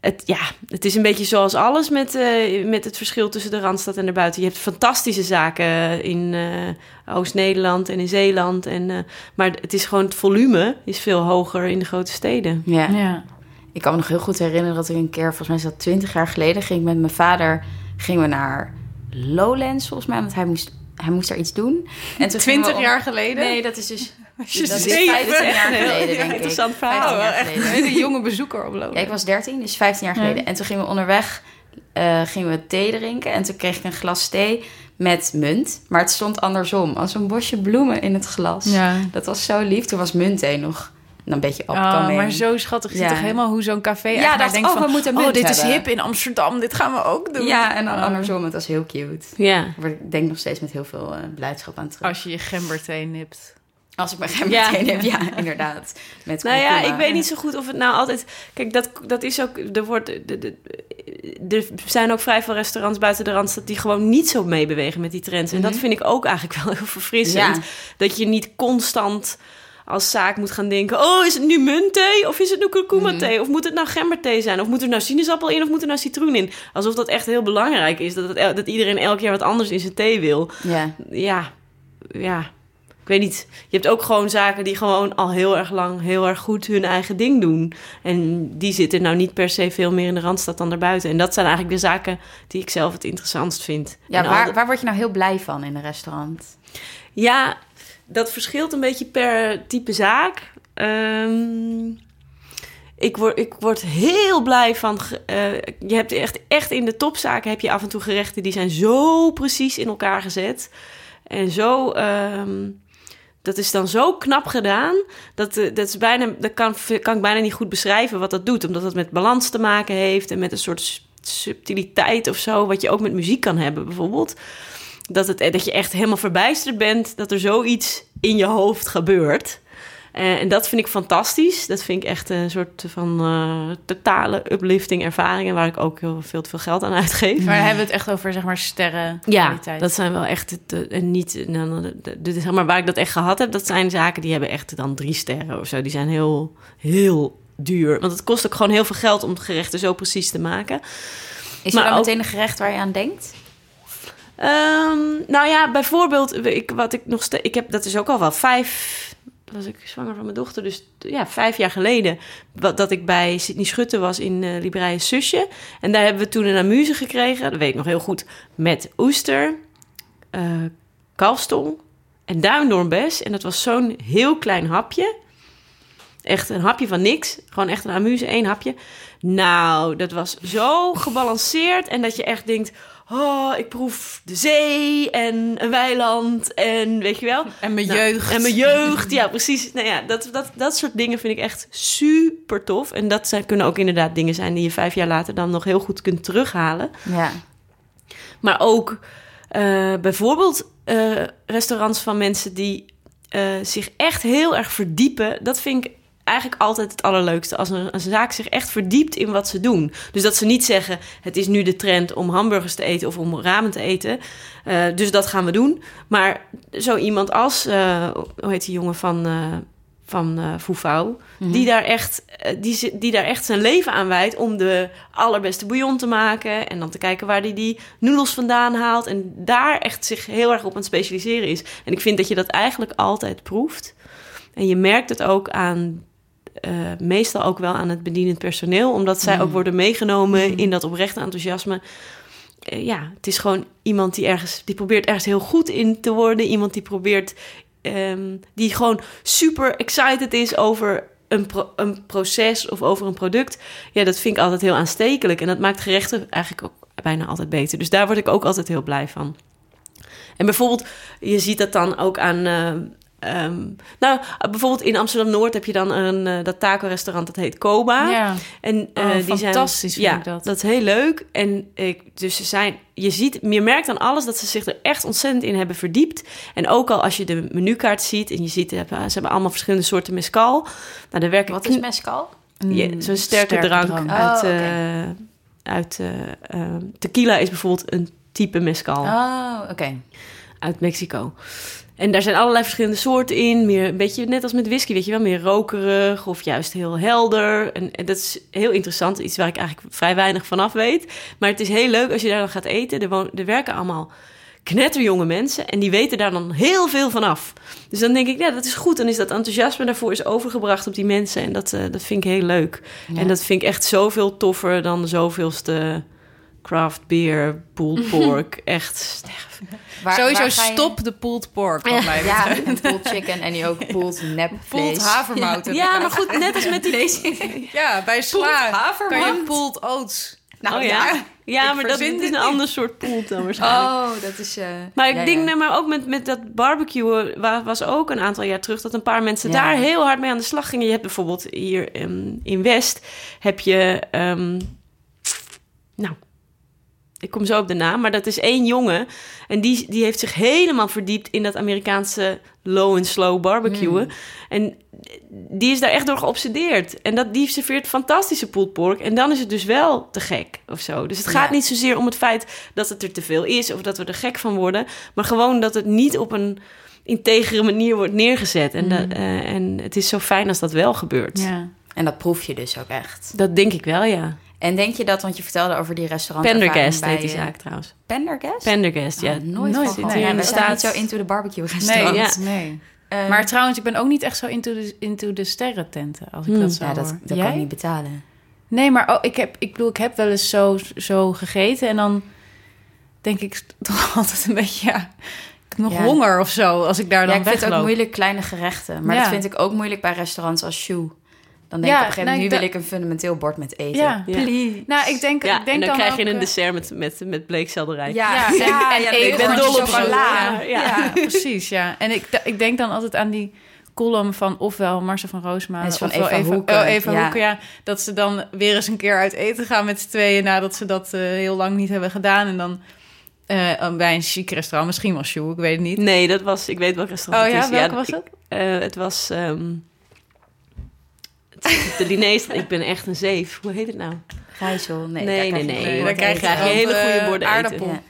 Speaker 1: het, ja, het is een beetje zoals alles met, eh, met het verschil tussen de Randstad en daarbuiten. Je hebt fantastische zaken in eh, Oost-Nederland en in Zeeland. En, eh, maar het is gewoon het volume is veel hoger in de grote steden.
Speaker 4: ja.
Speaker 3: Ja.
Speaker 4: Ik kan me nog heel goed herinneren dat ik een keer, volgens mij is dat twintig jaar geleden, ging ik met mijn vader gingen we naar Lowlands volgens mij, want hij moest, hij moest daar iets doen. En toen
Speaker 3: 20
Speaker 4: om-
Speaker 3: jaar geleden?
Speaker 4: Nee, dat is dus
Speaker 3: je
Speaker 4: Dat is
Speaker 3: zeven?
Speaker 4: 15 jaar geleden, ik.
Speaker 1: interessant verhaal.
Speaker 4: 15 jaar
Speaker 3: echt
Speaker 4: geleden.
Speaker 3: een hele jonge bezoeker oplopen.
Speaker 4: Ja, ik was 13, dus 15 jaar geleden. En toen gingen we onderweg eh, gingen we thee drinken. En toen kreeg ik een glas thee met munt. Maar het stond andersom, als een bosje bloemen in het glas.
Speaker 3: Ja.
Speaker 4: Dat was zo lief. Toen was muntthee nog een beetje
Speaker 3: Oh,
Speaker 4: opkoming.
Speaker 3: maar zo schattig. Je ziet
Speaker 4: Ja.
Speaker 3: toch helemaal hoe zo'n café
Speaker 4: Ja, dacht,
Speaker 3: denkt
Speaker 4: oh,
Speaker 3: van...
Speaker 4: we moeten
Speaker 3: oh, dit is
Speaker 4: hebben."
Speaker 3: hip in Amsterdam. Dit gaan we ook doen.
Speaker 4: Ja, en dan
Speaker 3: Oh.
Speaker 4: andersom. Het was heel cute.
Speaker 1: Ja.
Speaker 4: Ik denk nog steeds met heel veel eh, blijdschap aan terug.
Speaker 3: Als je je gemberthee nipt.
Speaker 4: Als ik mijn gember
Speaker 1: Ja.
Speaker 4: meteen heb, ja, inderdaad. Met
Speaker 1: Nou ja, ik weet niet zo goed of het nou altijd. Kijk, dat, dat is ook. Er, wordt, de, de, er zijn ook vrij veel restaurants buiten de randstad die gewoon niet zo meebewegen met die trends. En dat vind ik ook eigenlijk wel heel verfrissend.
Speaker 4: Ja.
Speaker 1: Dat je niet constant als zaak moet gaan denken: oh, is het nu muntthee of is het nu kurkuma thee? Of moet het nou gemberthee zijn? Of moet er nou sinaasappel in of moet er nou citroen in? Alsof dat echt heel belangrijk is. Dat, het, dat iedereen elk jaar wat anders in zijn thee wil.
Speaker 4: Ja.
Speaker 1: Ja, ja. Ik weet niet. Je hebt ook gewoon zaken die gewoon al heel erg lang heel erg goed hun eigen ding doen. En die zitten nou niet per se veel meer in de randstad dan daarbuiten. En dat zijn eigenlijk de zaken die ik zelf het interessantst vind.
Speaker 4: Ja,
Speaker 1: En
Speaker 4: waar,
Speaker 1: de-
Speaker 4: waar word je nou heel blij van in een restaurant?
Speaker 1: ja, dat verschilt een beetje per type zaak. Ehm, ik, word, ik word heel blij van. eh, je hebt echt, echt in de topzaken heb je af en toe gerechten die zijn zo precies in elkaar gezet. En zo. ehm, dat is dan zo knap gedaan. Dat, eh, dat, is bijna, dat kan, kan ik bijna niet goed beschrijven wat dat doet. Omdat het met balans te maken heeft. En met een soort subtiliteit of zo. Wat je ook met muziek kan hebben, bijvoorbeeld. Dat, het, dat je echt helemaal verbijsterd bent dat er zoiets in je hoofd gebeurt. Eh, en dat vind ik fantastisch. Dat vind ik echt een soort van eh, totale uplifting ervaringen... waar ik ook heel veel te veel geld aan uitgeef.
Speaker 3: Maar hebben we het echt over, zeg maar, sterren
Speaker 1: Ja, dat zijn wel echt... En niet, nou, de, de, de- zeg maar, waar ik dat echt gehad heb... dat zijn zaken die hebben echt dan drie sterren of zo. Die zijn heel, heel duur. Want het kost ook gewoon heel veel geld om gerechten zo precies te maken.
Speaker 4: Is
Speaker 1: Maar
Speaker 4: er dan
Speaker 1: ook-
Speaker 4: meteen een gerecht waar je aan denkt?
Speaker 1: Ehm, nou ja, bijvoorbeeld, ik, wat ik nog ik heb, dat is ook al wel vijf, was ik zwanger van mijn dochter, dus ja, vijf jaar geleden, wat, dat ik bij Sydney Schutte was in Libreie Susje. En daar hebben we toen een amuse gekregen, dat weet ik nog heel goed, met oester, eh kalfstong en duindoornbes. En dat was zo'n heel klein hapje. Echt een hapje van niks. Gewoon echt een amuse, één hapje. Nou, dat was zo gebalanceerd. En dat je echt denkt... Oh, ik proef de zee en een weiland en weet je wel.
Speaker 3: En mijn
Speaker 1: Nou,
Speaker 3: jeugd.
Speaker 1: En mijn jeugd, ja, precies. Nou ja, dat, dat, dat soort dingen vind ik echt super tof. En dat zijn, kunnen ook inderdaad dingen zijn die je vijf jaar later dan nog heel goed kunt terughalen.
Speaker 4: Ja.
Speaker 1: Maar ook eh, bijvoorbeeld eh, restaurants van mensen die eh, zich echt heel erg verdiepen. Dat vind ik eigenlijk altijd het allerleukste. Als een, een zaak zich echt verdiept in wat ze doen. Dus dat ze niet zeggen: het is nu de trend om hamburgers te eten of om ramen te eten. Eh, dus dat gaan we doen. Maar zo iemand als, eh, hoe heet die jongen van. eh van Foufou, die, daar echt, die, die daar echt zijn leven aan wijdt om de allerbeste bouillon te maken. En dan te kijken waar hij die noedels vandaan haalt. En daar echt zich heel erg op aan het specialiseren is. En ik vind dat je dat eigenlijk altijd proeft. En je merkt het ook aan, eh, meestal ook wel aan het bedienend personeel, omdat zij ook worden meegenomen in dat oprechte enthousiasme. Eh, ja, het is gewoon iemand die ergens, die probeert ergens heel goed in te worden. Iemand die probeert, ehm, die gewoon super excited is over een, pro- een proces of over een product. Ja, dat vind ik altijd heel aanstekelijk. En dat maakt gerechten eigenlijk ook bijna altijd beter. Dus daar word ik ook altijd heel blij van. En bijvoorbeeld, je ziet dat dan ook aan. eh, ehm, nou, bijvoorbeeld in Amsterdam Noord heb je dan een eh, dat taco-restaurant dat heet Koba.
Speaker 3: Ja.
Speaker 1: En eh,
Speaker 3: Oh,
Speaker 1: die zijn,
Speaker 3: fantastisch vind
Speaker 1: ja,
Speaker 3: ik dat.
Speaker 1: dat is heel leuk. En ik, dus ze zijn, je ziet, je merkt aan alles dat ze zich er echt ontzettend in hebben verdiept. En ook al als je de menukaart ziet en je ziet, ze hebben, ze hebben allemaal verschillende soorten mescal. Nou, daar werken
Speaker 4: Wat is mescal?
Speaker 1: ja, zo'n sterke, drank,
Speaker 4: Oh,
Speaker 1: uit,
Speaker 4: oké.
Speaker 1: eh, uit eh, eh, tequila is bijvoorbeeld een type mescal
Speaker 4: Oh, oké.
Speaker 1: uit Mexico. En daar zijn allerlei verschillende soorten in. Meer, een beetje net als met whisky, weet je wel. Meer rokerig of juist heel helder. En, en dat is heel interessant. Iets waar ik eigenlijk vrij weinig vanaf weet. Maar het is heel leuk als je daar dan gaat eten. Er, er werken allemaal knetterjonge mensen. En die weten daar dan heel veel van af. Dus dan denk ik, ja, dat is goed. Dan is dat enthousiasme daarvoor is overgebracht op die mensen. En dat, eh, dat vind ik heel leuk.
Speaker 4: Ja.
Speaker 1: En dat vind ik echt zoveel toffer dan de zoveelste craft beer, pulled pork. Echt.
Speaker 4: Waar-
Speaker 3: Sowieso
Speaker 4: waar ga je-
Speaker 3: stop de pulled pork, mij
Speaker 4: Ja, pulled chicken en die ook pulled nep
Speaker 3: Pulled havermout.
Speaker 1: Ja, maar goed, net als met die...
Speaker 3: Ja, bij sla
Speaker 4: havermout?
Speaker 3: kan je pulled oats.
Speaker 4: Nou
Speaker 1: Oh ja? Ja,
Speaker 3: Ik
Speaker 1: maar dat is een
Speaker 3: niet.
Speaker 1: ander soort pulled dan waarschijnlijk.
Speaker 4: Oh, dat is... eh,
Speaker 1: Maar ik
Speaker 4: ja,
Speaker 1: denk,
Speaker 4: ja.
Speaker 1: nee, maar ook met, met dat barbecuen wa- was ook een aantal jaar terug dat een paar mensen
Speaker 4: Ja.
Speaker 1: daar heel hard mee aan de slag gingen. Je hebt bijvoorbeeld hier ehm, in West heb je, ehm, nou, ik kom zo op de naam, maar dat is één jongen en die, die heeft zich helemaal verdiept in dat Amerikaanse low and slow barbecuen. En die is daar echt door geobsedeerd. En dat, die serveert fantastische pulled pork. En dan is het dus wel te gek of zo. Dus het gaat
Speaker 4: Ja.
Speaker 1: niet zozeer om het feit dat het er te veel is... of dat we er gek van worden. Maar gewoon dat het niet op een integere manier wordt neergezet. En, dat, eh, en het is zo fijn als dat wel gebeurt.
Speaker 3: Ja.
Speaker 4: En dat proef je dus ook echt.
Speaker 1: Dat denk ik wel, ja.
Speaker 4: En denk je dat, want je vertelde over die restaurant
Speaker 1: Pendergast
Speaker 4: bij
Speaker 1: heet die
Speaker 4: eh,
Speaker 1: zaak trouwens.
Speaker 4: Pendergast?
Speaker 1: Pendergast, ja.
Speaker 4: Oh, nooit,
Speaker 3: Nooit
Speaker 4: van
Speaker 3: nee,
Speaker 4: Ja, we
Speaker 3: de
Speaker 4: zijn niet
Speaker 1: staat-
Speaker 4: zo into de barbecue
Speaker 3: Nee,
Speaker 4: restaurant.
Speaker 1: ja.
Speaker 3: nee.
Speaker 4: Eh,
Speaker 3: Maar trouwens, ik ben ook niet echt zo into de, into de sterrententen, als ik
Speaker 1: Hmm.
Speaker 3: dat zo
Speaker 4: ja, dat,
Speaker 3: hoor.
Speaker 4: dat
Speaker 3: Jij?
Speaker 4: kan ik niet betalen.
Speaker 3: Nee, maar oh, ik, heb, ik bedoel, ik heb wel eens zo, zo gegeten en dan denk ik toch altijd een beetje, ja, ik heb nog
Speaker 4: Ja.
Speaker 3: honger of zo als ik daar
Speaker 4: Ja,
Speaker 3: dan
Speaker 4: ik vind het ook moeilijk kleine gerechten. Maar
Speaker 3: Ja.
Speaker 4: dat vind ik ook moeilijk bij restaurants als Shoe. Dan denk
Speaker 3: Ja,
Speaker 4: ik op een gegeven moment,
Speaker 3: nou,
Speaker 4: nu wil ik een fundamenteel bord met eten.
Speaker 3: Ja.
Speaker 1: Ja.
Speaker 4: Please.
Speaker 3: Nou, ik denk,
Speaker 1: Ja,
Speaker 3: ik denk
Speaker 1: en dan, krijg je
Speaker 3: ook,
Speaker 1: een
Speaker 3: eh,
Speaker 1: dessert met, met, met bleekselderij.
Speaker 4: Ja,
Speaker 3: Ja,
Speaker 4: ja,
Speaker 3: en-
Speaker 4: ja,
Speaker 3: en ik ben dol op
Speaker 4: chocola.
Speaker 1: Ja.
Speaker 3: Ja, precies, ja. En ik, ik denk dan altijd aan die column van ofwel Marcel van
Speaker 4: En
Speaker 3: Roosmalen...
Speaker 4: van
Speaker 3: ofwel
Speaker 4: Eva
Speaker 3: Eva,
Speaker 4: Hoeken,
Speaker 3: oh, Eva
Speaker 4: ja.
Speaker 3: Hoeken, ja. Dat ze dan weer eens een keer uit eten gaan met z'n tweeën... nadat ze dat eh, heel lang niet hebben gedaan. En dan eh, bij een chic restaurant, misschien wel Sjoe, ik weet het niet.
Speaker 1: Nee, dat was... Ik weet welk restaurant
Speaker 3: Oh
Speaker 1: het
Speaker 3: ja,
Speaker 1: is.
Speaker 3: welke was
Speaker 1: ik-
Speaker 3: het?
Speaker 1: eh, het was... ehm, de Linnaeus... ik ben echt een zeef. Hoe heet het nou?
Speaker 4: Gijzel. Nee,
Speaker 1: Nee,
Speaker 4: daar
Speaker 1: nee,
Speaker 4: krijg je
Speaker 1: nee.
Speaker 3: Nee, krijg je
Speaker 4: eten.
Speaker 1: je hele goede
Speaker 3: eh,
Speaker 1: borden eten.
Speaker 3: aardappel.
Speaker 4: Ja.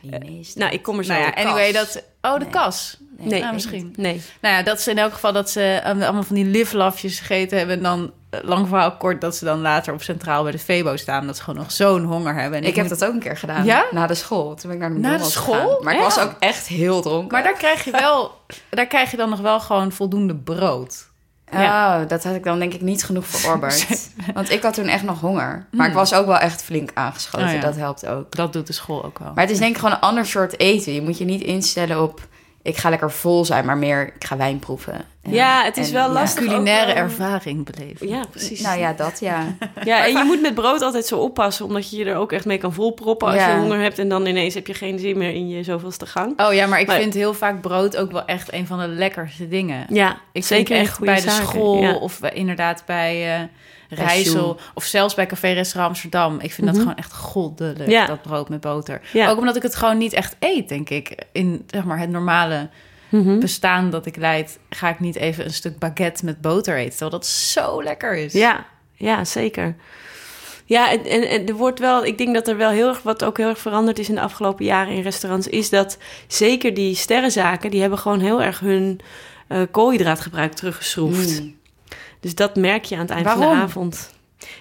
Speaker 4: Linnaeus.
Speaker 1: Nou, ik kom er zo
Speaker 3: Nou ja, anyway, dat... Oh, de
Speaker 4: Nee.
Speaker 3: kas.
Speaker 1: Nee,
Speaker 3: Ah, misschien.
Speaker 1: Nee.
Speaker 3: Nou ja, dat ze in elk geval dat ze eh, allemaal van die live-lafjes gegeten hebben. En dan, eh, lang verhaal kort, dat ze dan later op Centraal bij de Febo staan. Dat ze gewoon nog zo'n honger hebben. En
Speaker 4: Ik heb
Speaker 3: moet-
Speaker 4: dat ook een keer gedaan.
Speaker 3: Ja?
Speaker 4: Na de school. Toen ben ik naar de
Speaker 3: Na de school?
Speaker 4: gegaan. Maar ik was ook echt heel dronken.
Speaker 3: Maar daar krijg je wel, daar krijg je dan nog wel gewoon voldoende brood.
Speaker 4: Oh, dat had ik dan denk ik niet genoeg verorberd. Want ik had toen echt nog honger. Maar ik was ook wel echt flink aangeschoten.
Speaker 3: Oh ja.
Speaker 4: Dat helpt ook.
Speaker 3: Dat doet de school ook wel.
Speaker 4: Maar het is denk ik gewoon een ander soort eten. Je moet je niet instellen op... Ik ga lekker vol zijn, maar meer... Ik ga wijn proeven. En-
Speaker 1: Ja, het is
Speaker 4: en-
Speaker 1: wel
Speaker 4: ja.
Speaker 1: lastig.
Speaker 3: Culinaire
Speaker 1: wel-
Speaker 3: ervaring beleven.
Speaker 1: Ja, precies.
Speaker 4: Nou ja, dat ja.
Speaker 1: Ja, en je moet met brood altijd zo oppassen, omdat je je er ook echt mee kan volproppen als
Speaker 4: Ja.
Speaker 1: je honger hebt. En dan ineens heb je geen zin meer in je zoveelste gang.
Speaker 3: Oh ja, maar ik
Speaker 1: Maar-
Speaker 3: vind heel vaak brood ook wel echt een van de lekkerste dingen.
Speaker 1: Ja,
Speaker 3: Ik
Speaker 1: zeker
Speaker 3: echt bij de school of bij- inderdaad bij eh
Speaker 4: Bij
Speaker 3: Rijssel of zelfs bij Café Restaurant Amsterdam. Ik vind dat
Speaker 1: Mhm.
Speaker 3: gewoon echt goddelijk,
Speaker 1: Ja.
Speaker 3: dat brood met boter.
Speaker 1: Ja.
Speaker 3: Ook omdat ik het gewoon niet echt eet, denk ik. In zeg maar, het normale
Speaker 1: Mhm.
Speaker 3: bestaan dat ik leid, ga ik niet even een stuk baguette met boter eten. Terwijl dat zo lekker is.
Speaker 1: Ja, ja, zeker. Ja, en, en, en er wordt wel, ik denk dat er wel heel erg, wat ook heel erg veranderd is in de afgelopen jaren in restaurants, is dat zeker die sterrenzaken, die hebben gewoon heel erg hun eh, koolhydraatgebruik teruggeschroefd.
Speaker 4: Mm.
Speaker 1: Dus dat merk je aan het eind van de avond.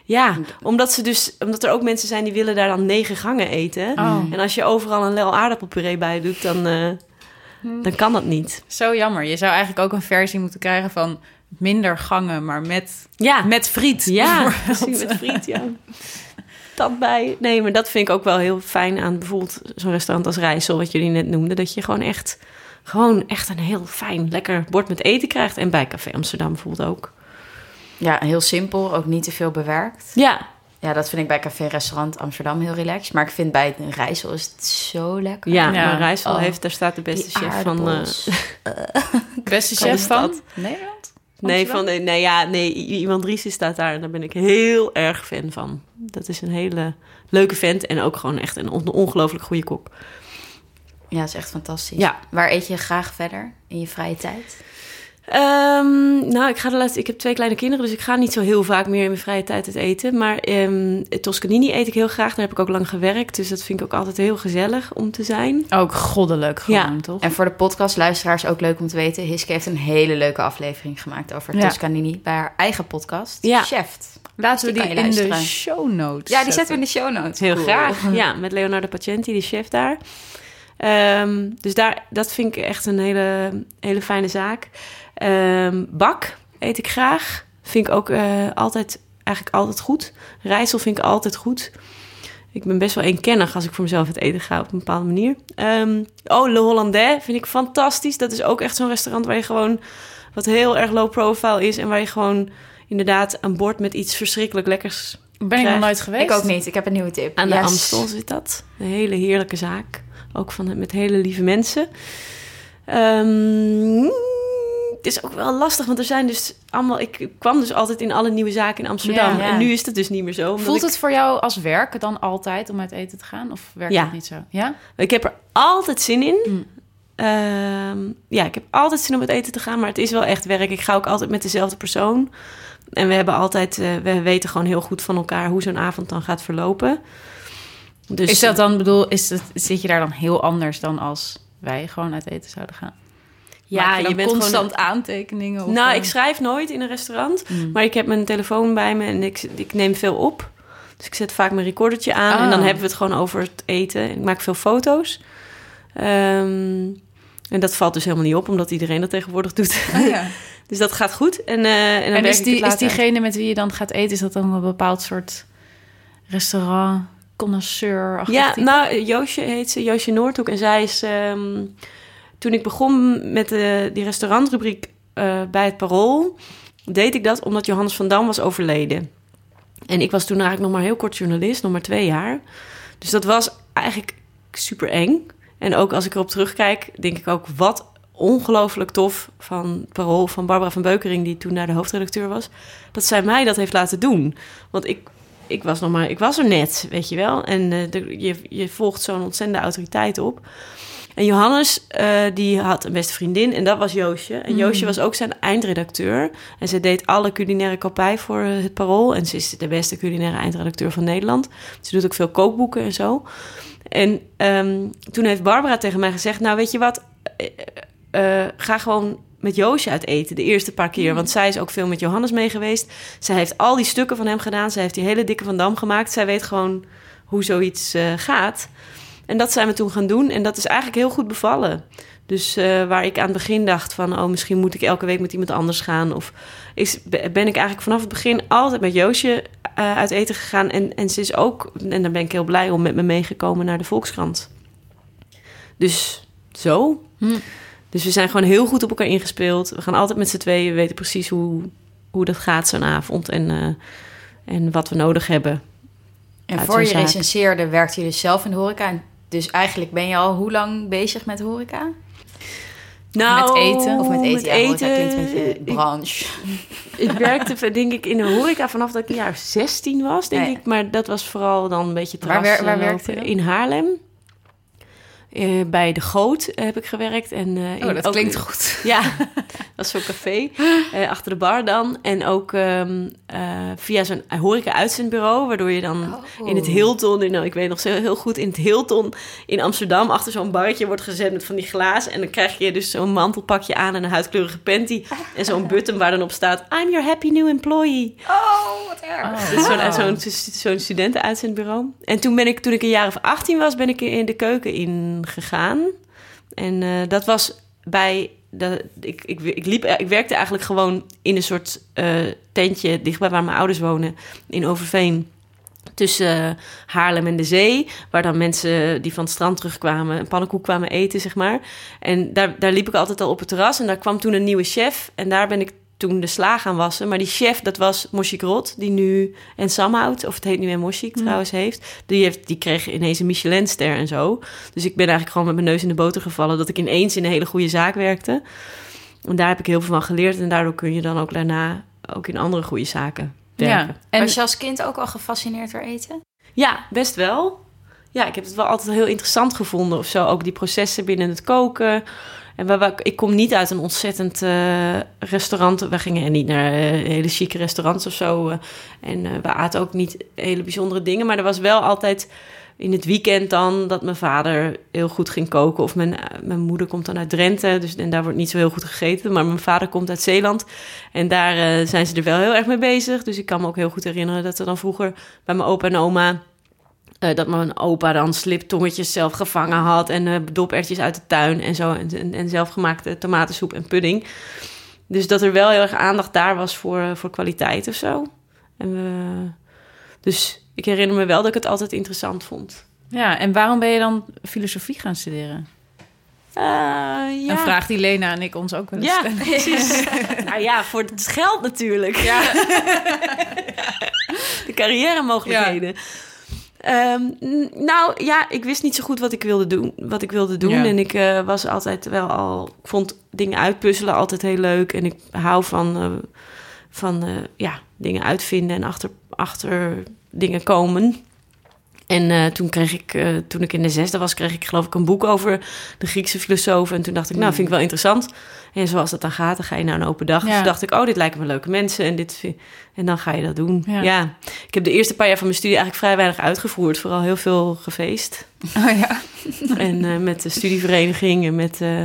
Speaker 1: Ja, omdat, ze dus, omdat er ook mensen zijn die willen daar dan negen gangen eten.
Speaker 3: Oh,
Speaker 1: En als je overal een lel aardappelpuree bij doet, dan, eh, dan kan dat niet.
Speaker 3: zo jammer. Je zou eigenlijk ook een versie moeten krijgen van minder gangen, maar met,
Speaker 1: Ja,
Speaker 3: met friet.
Speaker 1: ja met friet, ja. Dat bij. Nee, maar dat vind ik ook wel heel fijn aan bijvoorbeeld zo'n restaurant als Rijssel, wat jullie net noemden. Dat je gewoon echt, gewoon echt een heel fijn, lekker bord met eten krijgt. En bij Café Amsterdam bijvoorbeeld ook.
Speaker 4: Ja, heel simpel. Ook niet te veel bewerkt.
Speaker 1: Ja,
Speaker 4: Ja, dat vind ik bij Café Restaurant Amsterdam heel relaxed. Maar ik vind bij het Rijssel is het zo lekker.
Speaker 1: ja,
Speaker 3: Ja.
Speaker 1: Rijssel
Speaker 4: Oh,
Speaker 1: heeft, daar staat de beste
Speaker 4: Die
Speaker 1: chef van... eh,
Speaker 4: aardappels.
Speaker 3: Beste chef
Speaker 1: is
Speaker 3: van? Nederland?
Speaker 1: Nee, van, nee, ja, nee, iemand Dries staat daar en daar ben ik heel erg fan van. Dat is een hele leuke vent en ook gewoon echt een on- ongelooflijk goede kok.
Speaker 4: Ja, dat is echt fantastisch.
Speaker 1: Ja.
Speaker 4: Waar eet je graag verder in je vrije tijd?
Speaker 1: Ehm, nou, ik, ga de laatste, ik heb twee kleine kinderen, dus ik ga niet zo heel vaak meer in mijn vrije tijd het eten. Maar ehm Toscanini eet ik heel graag, daar heb ik ook lang gewerkt. Dus dat vind ik ook altijd heel gezellig om te zijn.
Speaker 3: Ook goddelijk gewoon,
Speaker 1: Ja.
Speaker 3: toch?
Speaker 4: En voor de podcastluisteraars ook leuk om te weten. Hiske heeft een hele leuke aflevering gemaakt over
Speaker 3: Ja.
Speaker 4: Toscanini bij haar eigen podcast.
Speaker 1: Ja.
Speaker 4: Chef.
Speaker 3: Laten we
Speaker 4: Die
Speaker 3: die in de show notes
Speaker 4: Ja, die zetten we in de show notes.
Speaker 1: Heel
Speaker 4: Cool.
Speaker 1: graag. Ja, met Leonardo Pacenti, de chef daar. Ehm, dus daar, dat vind ik echt een hele, hele fijne zaak. Ehm, bak eet ik graag. Vind ik ook eh, altijd, eigenlijk altijd goed. Rijssel vind ik altijd goed. Ik ben best wel eenkennig als ik voor mezelf het eten ga op een bepaalde manier. Ehm, oh, Le Hollandais vind ik fantastisch. Dat is ook echt zo'n restaurant waar je gewoon... wat heel erg low profile is... en waar je gewoon inderdaad aan boord met iets verschrikkelijk lekkers...
Speaker 3: Ben ik nog nooit geweest.
Speaker 4: Ik ook niet. Ik heb een nieuwe tip.
Speaker 1: Aan de. Amstel zit dat. Een hele heerlijke zaak. Ook van, met hele lieve mensen. Ehm, het is ook wel lastig, want er zijn dus allemaal... Ik, kwam dus altijd in alle nieuwe zaken in Amsterdam.
Speaker 3: Ja,
Speaker 4: ja.
Speaker 1: En nu is het dus niet meer zo.
Speaker 3: Voelt
Speaker 1: ik-
Speaker 3: het voor jou als werk dan altijd om uit eten te gaan? Of werkt
Speaker 1: Ja.
Speaker 3: het niet zo? Ja?
Speaker 1: Ik heb er altijd zin in.
Speaker 3: Mm.
Speaker 1: Ehm, ja, ik heb altijd zin om uit eten te gaan, maar het is wel echt werk. Ik ga ook altijd met dezelfde persoon. En we hebben altijd, eh, we weten gewoon heel goed van elkaar hoe zo'n avond dan gaat verlopen. Dus,
Speaker 3: Is dat dan, bedoel, is het, zit je daar dan heel anders dan als wij gewoon uit eten zouden gaan?
Speaker 1: Ja,
Speaker 3: Maak je,
Speaker 1: bent gewoon-
Speaker 3: constant aantekeningen? Of,
Speaker 1: Nou,
Speaker 3: eh,
Speaker 1: ik schrijf nooit in een restaurant,
Speaker 3: Mm.
Speaker 1: maar ik heb mijn telefoon bij me en ik, ik neem veel op. Dus ik zet vaak mijn recordertje aan en dan
Speaker 3: Ah.
Speaker 1: hebben we het gewoon over het eten. Ik maak veel foto's. Ehm, en dat valt dus helemaal niet op, omdat iedereen dat tegenwoordig doet.
Speaker 3: Oh, ja.
Speaker 1: dus dat gaat goed. En, eh, en, dan
Speaker 3: En is, die, is diegene met wie je dan gaat eten, is dat dan een bepaald soort restaurant, connoisseur?
Speaker 1: Ja, nou, Joosje heet ze, Joosje Noordhoek. En zij is... ehm, toen ik begon met de, die restaurantrubriek eh, bij het Parool... deed ik dat omdat Johannes van Dam was overleden. En ik was toen eigenlijk nog maar heel kort journalist, nog maar twee jaar. Dus dat was eigenlijk super eng. En ook als ik erop terugkijk, denk ik ook... wat ongelooflijk tof van Parool, van Barbara van Beukering... die toen daar de hoofdredacteur was... dat zij mij dat heeft laten doen. Want ik ik was nog maar, ik was er net, weet je wel. En eh, je, je volgt zo'n ontzettende autoriteit op. En Johannes, eh, die had een beste vriendin en dat was Joosje. En Joosje was ook zijn eindredacteur. En ze deed alle culinaire kopij voor eh, het Parool. En ze is de beste culinaire eindredacteur van Nederland. Ze doet ook veel kookboeken en zo. En ehm, toen heeft Barbara tegen mij gezegd... nou, weet je wat, eh, ga gewoon met Joosje uit eten de eerste paar keer. Want zij is ook veel met Johannes mee geweest. Zij heeft al die stukken van hem gedaan. Zij heeft die hele dikke Van Dam gemaakt. Zij weet gewoon hoe zoiets gaat. En dat zijn we toen gaan doen. En dat is eigenlijk heel goed bevallen. Dus eh, waar ik aan het begin dacht van... oh, misschien moet ik elke week met iemand anders gaan. Of is, ben ik eigenlijk vanaf het begin altijd met Joosje eh, uit eten gegaan. En, en ze is ook, en daar ben ik heel blij om, met me meegekomen naar de Volkskrant. Dus zo.
Speaker 3: Hm.
Speaker 1: Dus we zijn gewoon heel goed op elkaar ingespeeld. We gaan altijd met z'n tweeën. We weten precies hoe, hoe dat gaat zo'n avond. En, eh, en wat we nodig hebben.
Speaker 4: En voor je
Speaker 1: zaak.
Speaker 4: recenseerde werkte je dus zelf in de horeca. En Dus eigenlijk ben je al hoe lang bezig met horeca?
Speaker 3: met eten?
Speaker 4: Of met eten?
Speaker 1: met
Speaker 4: ja,
Speaker 1: eten.
Speaker 4: klinkt een beetje branche.
Speaker 1: Ik werkte denk ik in de horeca vanaf dat ik een jaar of 16 was, denk ik. Maar dat was vooral dan een beetje
Speaker 4: Waar
Speaker 1: terras
Speaker 4: wer- waar
Speaker 1: eh,
Speaker 4: werkte?
Speaker 1: In Haarlem. Eh, bij De Goot heb ik gewerkt. En, eh, in-
Speaker 3: Oh, dat
Speaker 1: ook-
Speaker 3: klinkt goed.
Speaker 1: Ja, dat is zo'n café. eh, achter de bar dan. En ook ehm, eh, via zo'n horeca-uitzendbureau. Waardoor je dan
Speaker 4: Oh.
Speaker 1: in het Hilton... In, nou, ik weet nog zo heel goed, in het Hilton in Amsterdam... achter zo'n barretje wordt gezet met van die glazen. En dan krijg je dus zo'n mantelpakje aan... en een huidkleurige panty. En zo'n button waar dan op staat... I'm your happy new employee.
Speaker 4: Oh, wat erg.
Speaker 3: Oh.
Speaker 1: Dat is zo'n zo'n zo'n studentenuitzendbureau. En toen ben ik, toen ik een jaar of 18 was, ben ik in de keuken ingegaan. En eh, dat was bij. Dat, ik, ik, ik, liep, ik werkte eigenlijk gewoon in een soort eh, tentje dichtbij waar mijn ouders wonen, in Overveen. Tussen eh, Haarlem en de zee, waar dan mensen die van het strand terugkwamen, een pannenkoek kwamen eten, zeg maar. En daar, daar liep ik altijd al op het terras. En daar kwam toen een nieuwe chef. En daar ben ik toen de sla gaan wassen. Maar die chef, dat was Moshik Rot, die nu en Samhout, of het heet nu en Moshik trouwens, heeft. Die, heeft. die kreeg ineens een Michelinster en zo. Dus ik ben eigenlijk gewoon met mijn neus in de boter gevallen... dat ik ineens in een hele goede zaak werkte. En daar heb ik heel veel van geleerd. En daardoor kun je dan ook daarna ook in andere goede zaken werken.
Speaker 3: Ja. En
Speaker 4: Was je als kind ook al gefascineerd door eten?
Speaker 1: Ja, best wel. Ja, ik heb het wel altijd heel interessant gevonden of zo. Ook die processen binnen het koken. En ik kom niet uit een ontzettend eh, restaurant. We gingen niet naar eh, hele chique restaurants of zo. eh, en we aten ook niet hele bijzondere dingen. Maar er was wel altijd in het weekend dan dat mijn vader heel goed ging koken. Of mijn, mijn moeder komt dan uit Drenthe. Dus, en daar wordt niet zo heel goed gegeten. Maar mijn vader komt uit Zeeland. En daar zijn ze er wel heel erg mee bezig. Dus ik kan me ook heel goed herinneren dat er dan vroeger bij mijn opa en oma... eh, dat mijn opa dan sliptongetjes zelf gevangen had... en eh dopertjes uit de tuin en zo. En, en, en zelfgemaakte tomatensoep en pudding. Dus dat er wel heel erg aandacht daar was voor, eh, voor kwaliteit of zo. En we, dus ik herinner me wel dat ik het altijd interessant vond.
Speaker 3: Ja, en waarom ben je dan filosofie gaan studeren?
Speaker 1: Eh, ja.
Speaker 3: Een vraag die Lena en ik ons ook willen
Speaker 1: Ja,
Speaker 3: stellen.
Speaker 1: precies. nou ja, voor het geld natuurlijk. Ja. De carrière mogelijkheden. N- nou ja, ik wist niet zo goed wat ik wilde doen. Wat ik wilde doen.
Speaker 3: Ja.
Speaker 1: En ik eh, was altijd wel al. Ik vond dingen uitpuzzelen altijd heel leuk. En ik hou van, eh, van eh, ja, dingen uitvinden en achter, achter dingen komen. En eh, toen kreeg ik, eh, toen ik in de zesde was, kreeg ik geloof ik een boek over de Griekse filosofen. En toen dacht ik, nou, vind ik wel interessant. En zoals dat dan gaat, dan ga je naar een open dag.
Speaker 3: Ja.
Speaker 1: Dus dacht ik, oh, dit lijken me leuke mensen. En, dit, en dan ga je dat doen.
Speaker 3: Ja.
Speaker 1: Ja. Ik heb de eerste paar jaar van mijn studie eigenlijk vrij weinig uitgevoerd. Vooral heel veel gefeest.
Speaker 3: Oh ja.
Speaker 1: en eh, met de studievereniging en met... eh,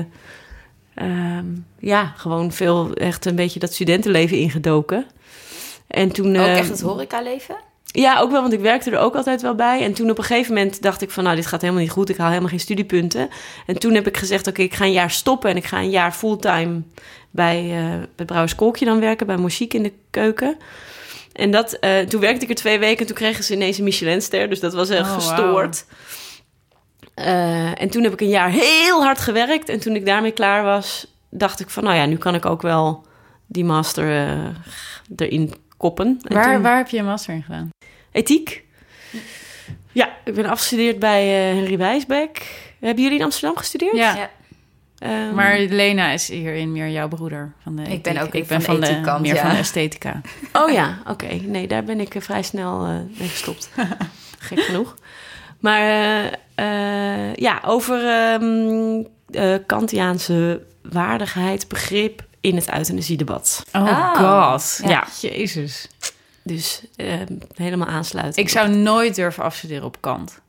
Speaker 1: ehm, ja, gewoon veel echt een beetje dat studentenleven ingedoken. En toen...
Speaker 4: Ook
Speaker 1: eh,
Speaker 4: echt het horecaleven?
Speaker 1: Ja, ook wel, want ik werkte er ook altijd wel bij. En toen op een gegeven moment dacht ik van... nou, dit gaat helemaal niet goed. Ik haal helemaal geen studiepunten. En toen heb ik gezegd, oké, ik ga een jaar stoppen... en ik ga een jaar fulltime bij, eh bij Brouwers Kolkje dan werken... bij Mochiek in de keuken. En dat, eh, toen werkte ik er twee weken... en toen kregen ze ineens een Michelinster. Dus dat was echt
Speaker 3: Oh,
Speaker 1: gestoord. Eh, en toen heb ik een jaar heel hard gewerkt. En toen ik daarmee klaar was... dacht ik van, nou ja, nu kan ik ook wel die master erin koppen. En
Speaker 3: Waar,
Speaker 1: toen-
Speaker 3: waar heb je een master in gedaan?
Speaker 1: Ethiek. Ja, ik ben afgestudeerd bij eh, Henry Wijsbeck. Hebben jullie in Amsterdam gestudeerd?
Speaker 3: Ja,
Speaker 4: Ja.
Speaker 1: Ehm,
Speaker 3: maar Lena is hierin meer jouw broeder. Van de
Speaker 4: Ik ben ook
Speaker 3: ik ben
Speaker 4: van
Speaker 3: van
Speaker 4: de kant,
Speaker 3: meer
Speaker 4: ja.
Speaker 3: van de esthetica.
Speaker 1: Oh ja, oké. Nee, daar ben ik eh, vrij snel eh mee gestopt. Gek genoeg. Maar eh, eh, ja, over ehm eh, Kantiaanse waardigheid, begrip in het euthanasiedebat.
Speaker 3: Oh
Speaker 4: Ah.
Speaker 3: god.
Speaker 1: Ja.
Speaker 3: Jezus.
Speaker 1: Dus ehm, helemaal aansluiten.
Speaker 3: Ik zou nooit durven afstuderen op kant.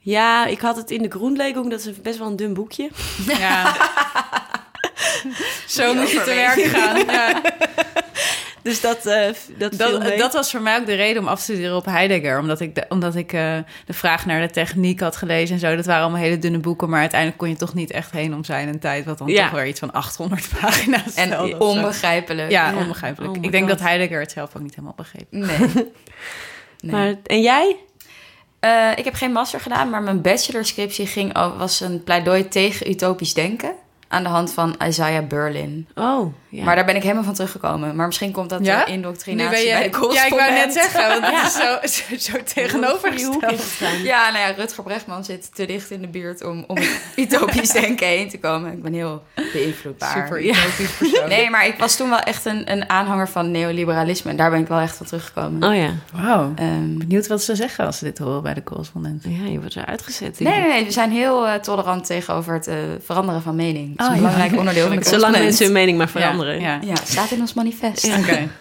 Speaker 1: Ja, ik had het in de Groenlegung. Dat is best wel een dun boekje.
Speaker 3: Ja. Zo moet je te werk gaan. Ja.
Speaker 1: Dus dat, eh dat, viel
Speaker 3: Dat,
Speaker 1: mee.
Speaker 3: dat was voor mij ook de reden om af te studeren op Heidegger. Omdat ik, de, omdat ik eh, de vraag naar de techniek had gelezen en zo. Dat waren allemaal hele dunne boeken. Maar uiteindelijk kon je toch niet echt heen om zijn en tijd. Wat dan
Speaker 1: Ja.
Speaker 3: toch weer iets van 800 pagina's
Speaker 4: En onbegrijpelijk.
Speaker 3: Ja,
Speaker 1: Ja.
Speaker 3: onbegrijpelijk.
Speaker 1: Oh
Speaker 3: ik denk
Speaker 1: God.
Speaker 3: dat Heidegger het zelf ook niet helemaal begreep.
Speaker 4: Nee. nee.
Speaker 1: Maar, en jij?
Speaker 4: Eh, ik heb geen master gedaan, maar mijn bachelorscriptie ging, o- was een pleidooi tegen utopisch denken. Aan de hand van Isaiah Berlin.
Speaker 1: Oh, ja.
Speaker 4: Maar daar ben ik helemaal van teruggekomen. Maar misschien komt dat
Speaker 3: Ja? Nu
Speaker 4: indoctrinatie
Speaker 3: ben je,
Speaker 4: bij de
Speaker 3: ja, ik wou net zeggen, want
Speaker 1: Ja.
Speaker 3: het is zo, zo, zo tegenovergesteld.
Speaker 4: Ja, nou ja, Rutger Bregman zit te dicht in de buurt om, om het utopisch denken heen te komen. Ik ben heel beïnvloedbaar.
Speaker 3: Super
Speaker 4: Ja.
Speaker 3: utopisch persoon.
Speaker 4: Nee, maar ik was toen wel echt een, een aanhanger van neoliberalisme. En daar ben ik wel echt van teruggekomen.
Speaker 1: Oh ja.
Speaker 3: Wauw.
Speaker 4: Ehm,
Speaker 3: Benieuwd wat ze zeggen als ze dit horen bij de correspondent.
Speaker 1: Ja, je wordt eruit gezet.
Speaker 4: nee, nee, nee, we zijn heel eh, tolerant tegenover het eh, veranderen van mening. Dat is
Speaker 3: Oh,
Speaker 4: een
Speaker 3: ja.
Speaker 4: belangrijk onderdeel van de
Speaker 1: Zolang mensen hun mening maar veranderen.
Speaker 3: Ja, ja.
Speaker 4: Ja, staat in ons manifest.
Speaker 1: Ja.
Speaker 3: Oké.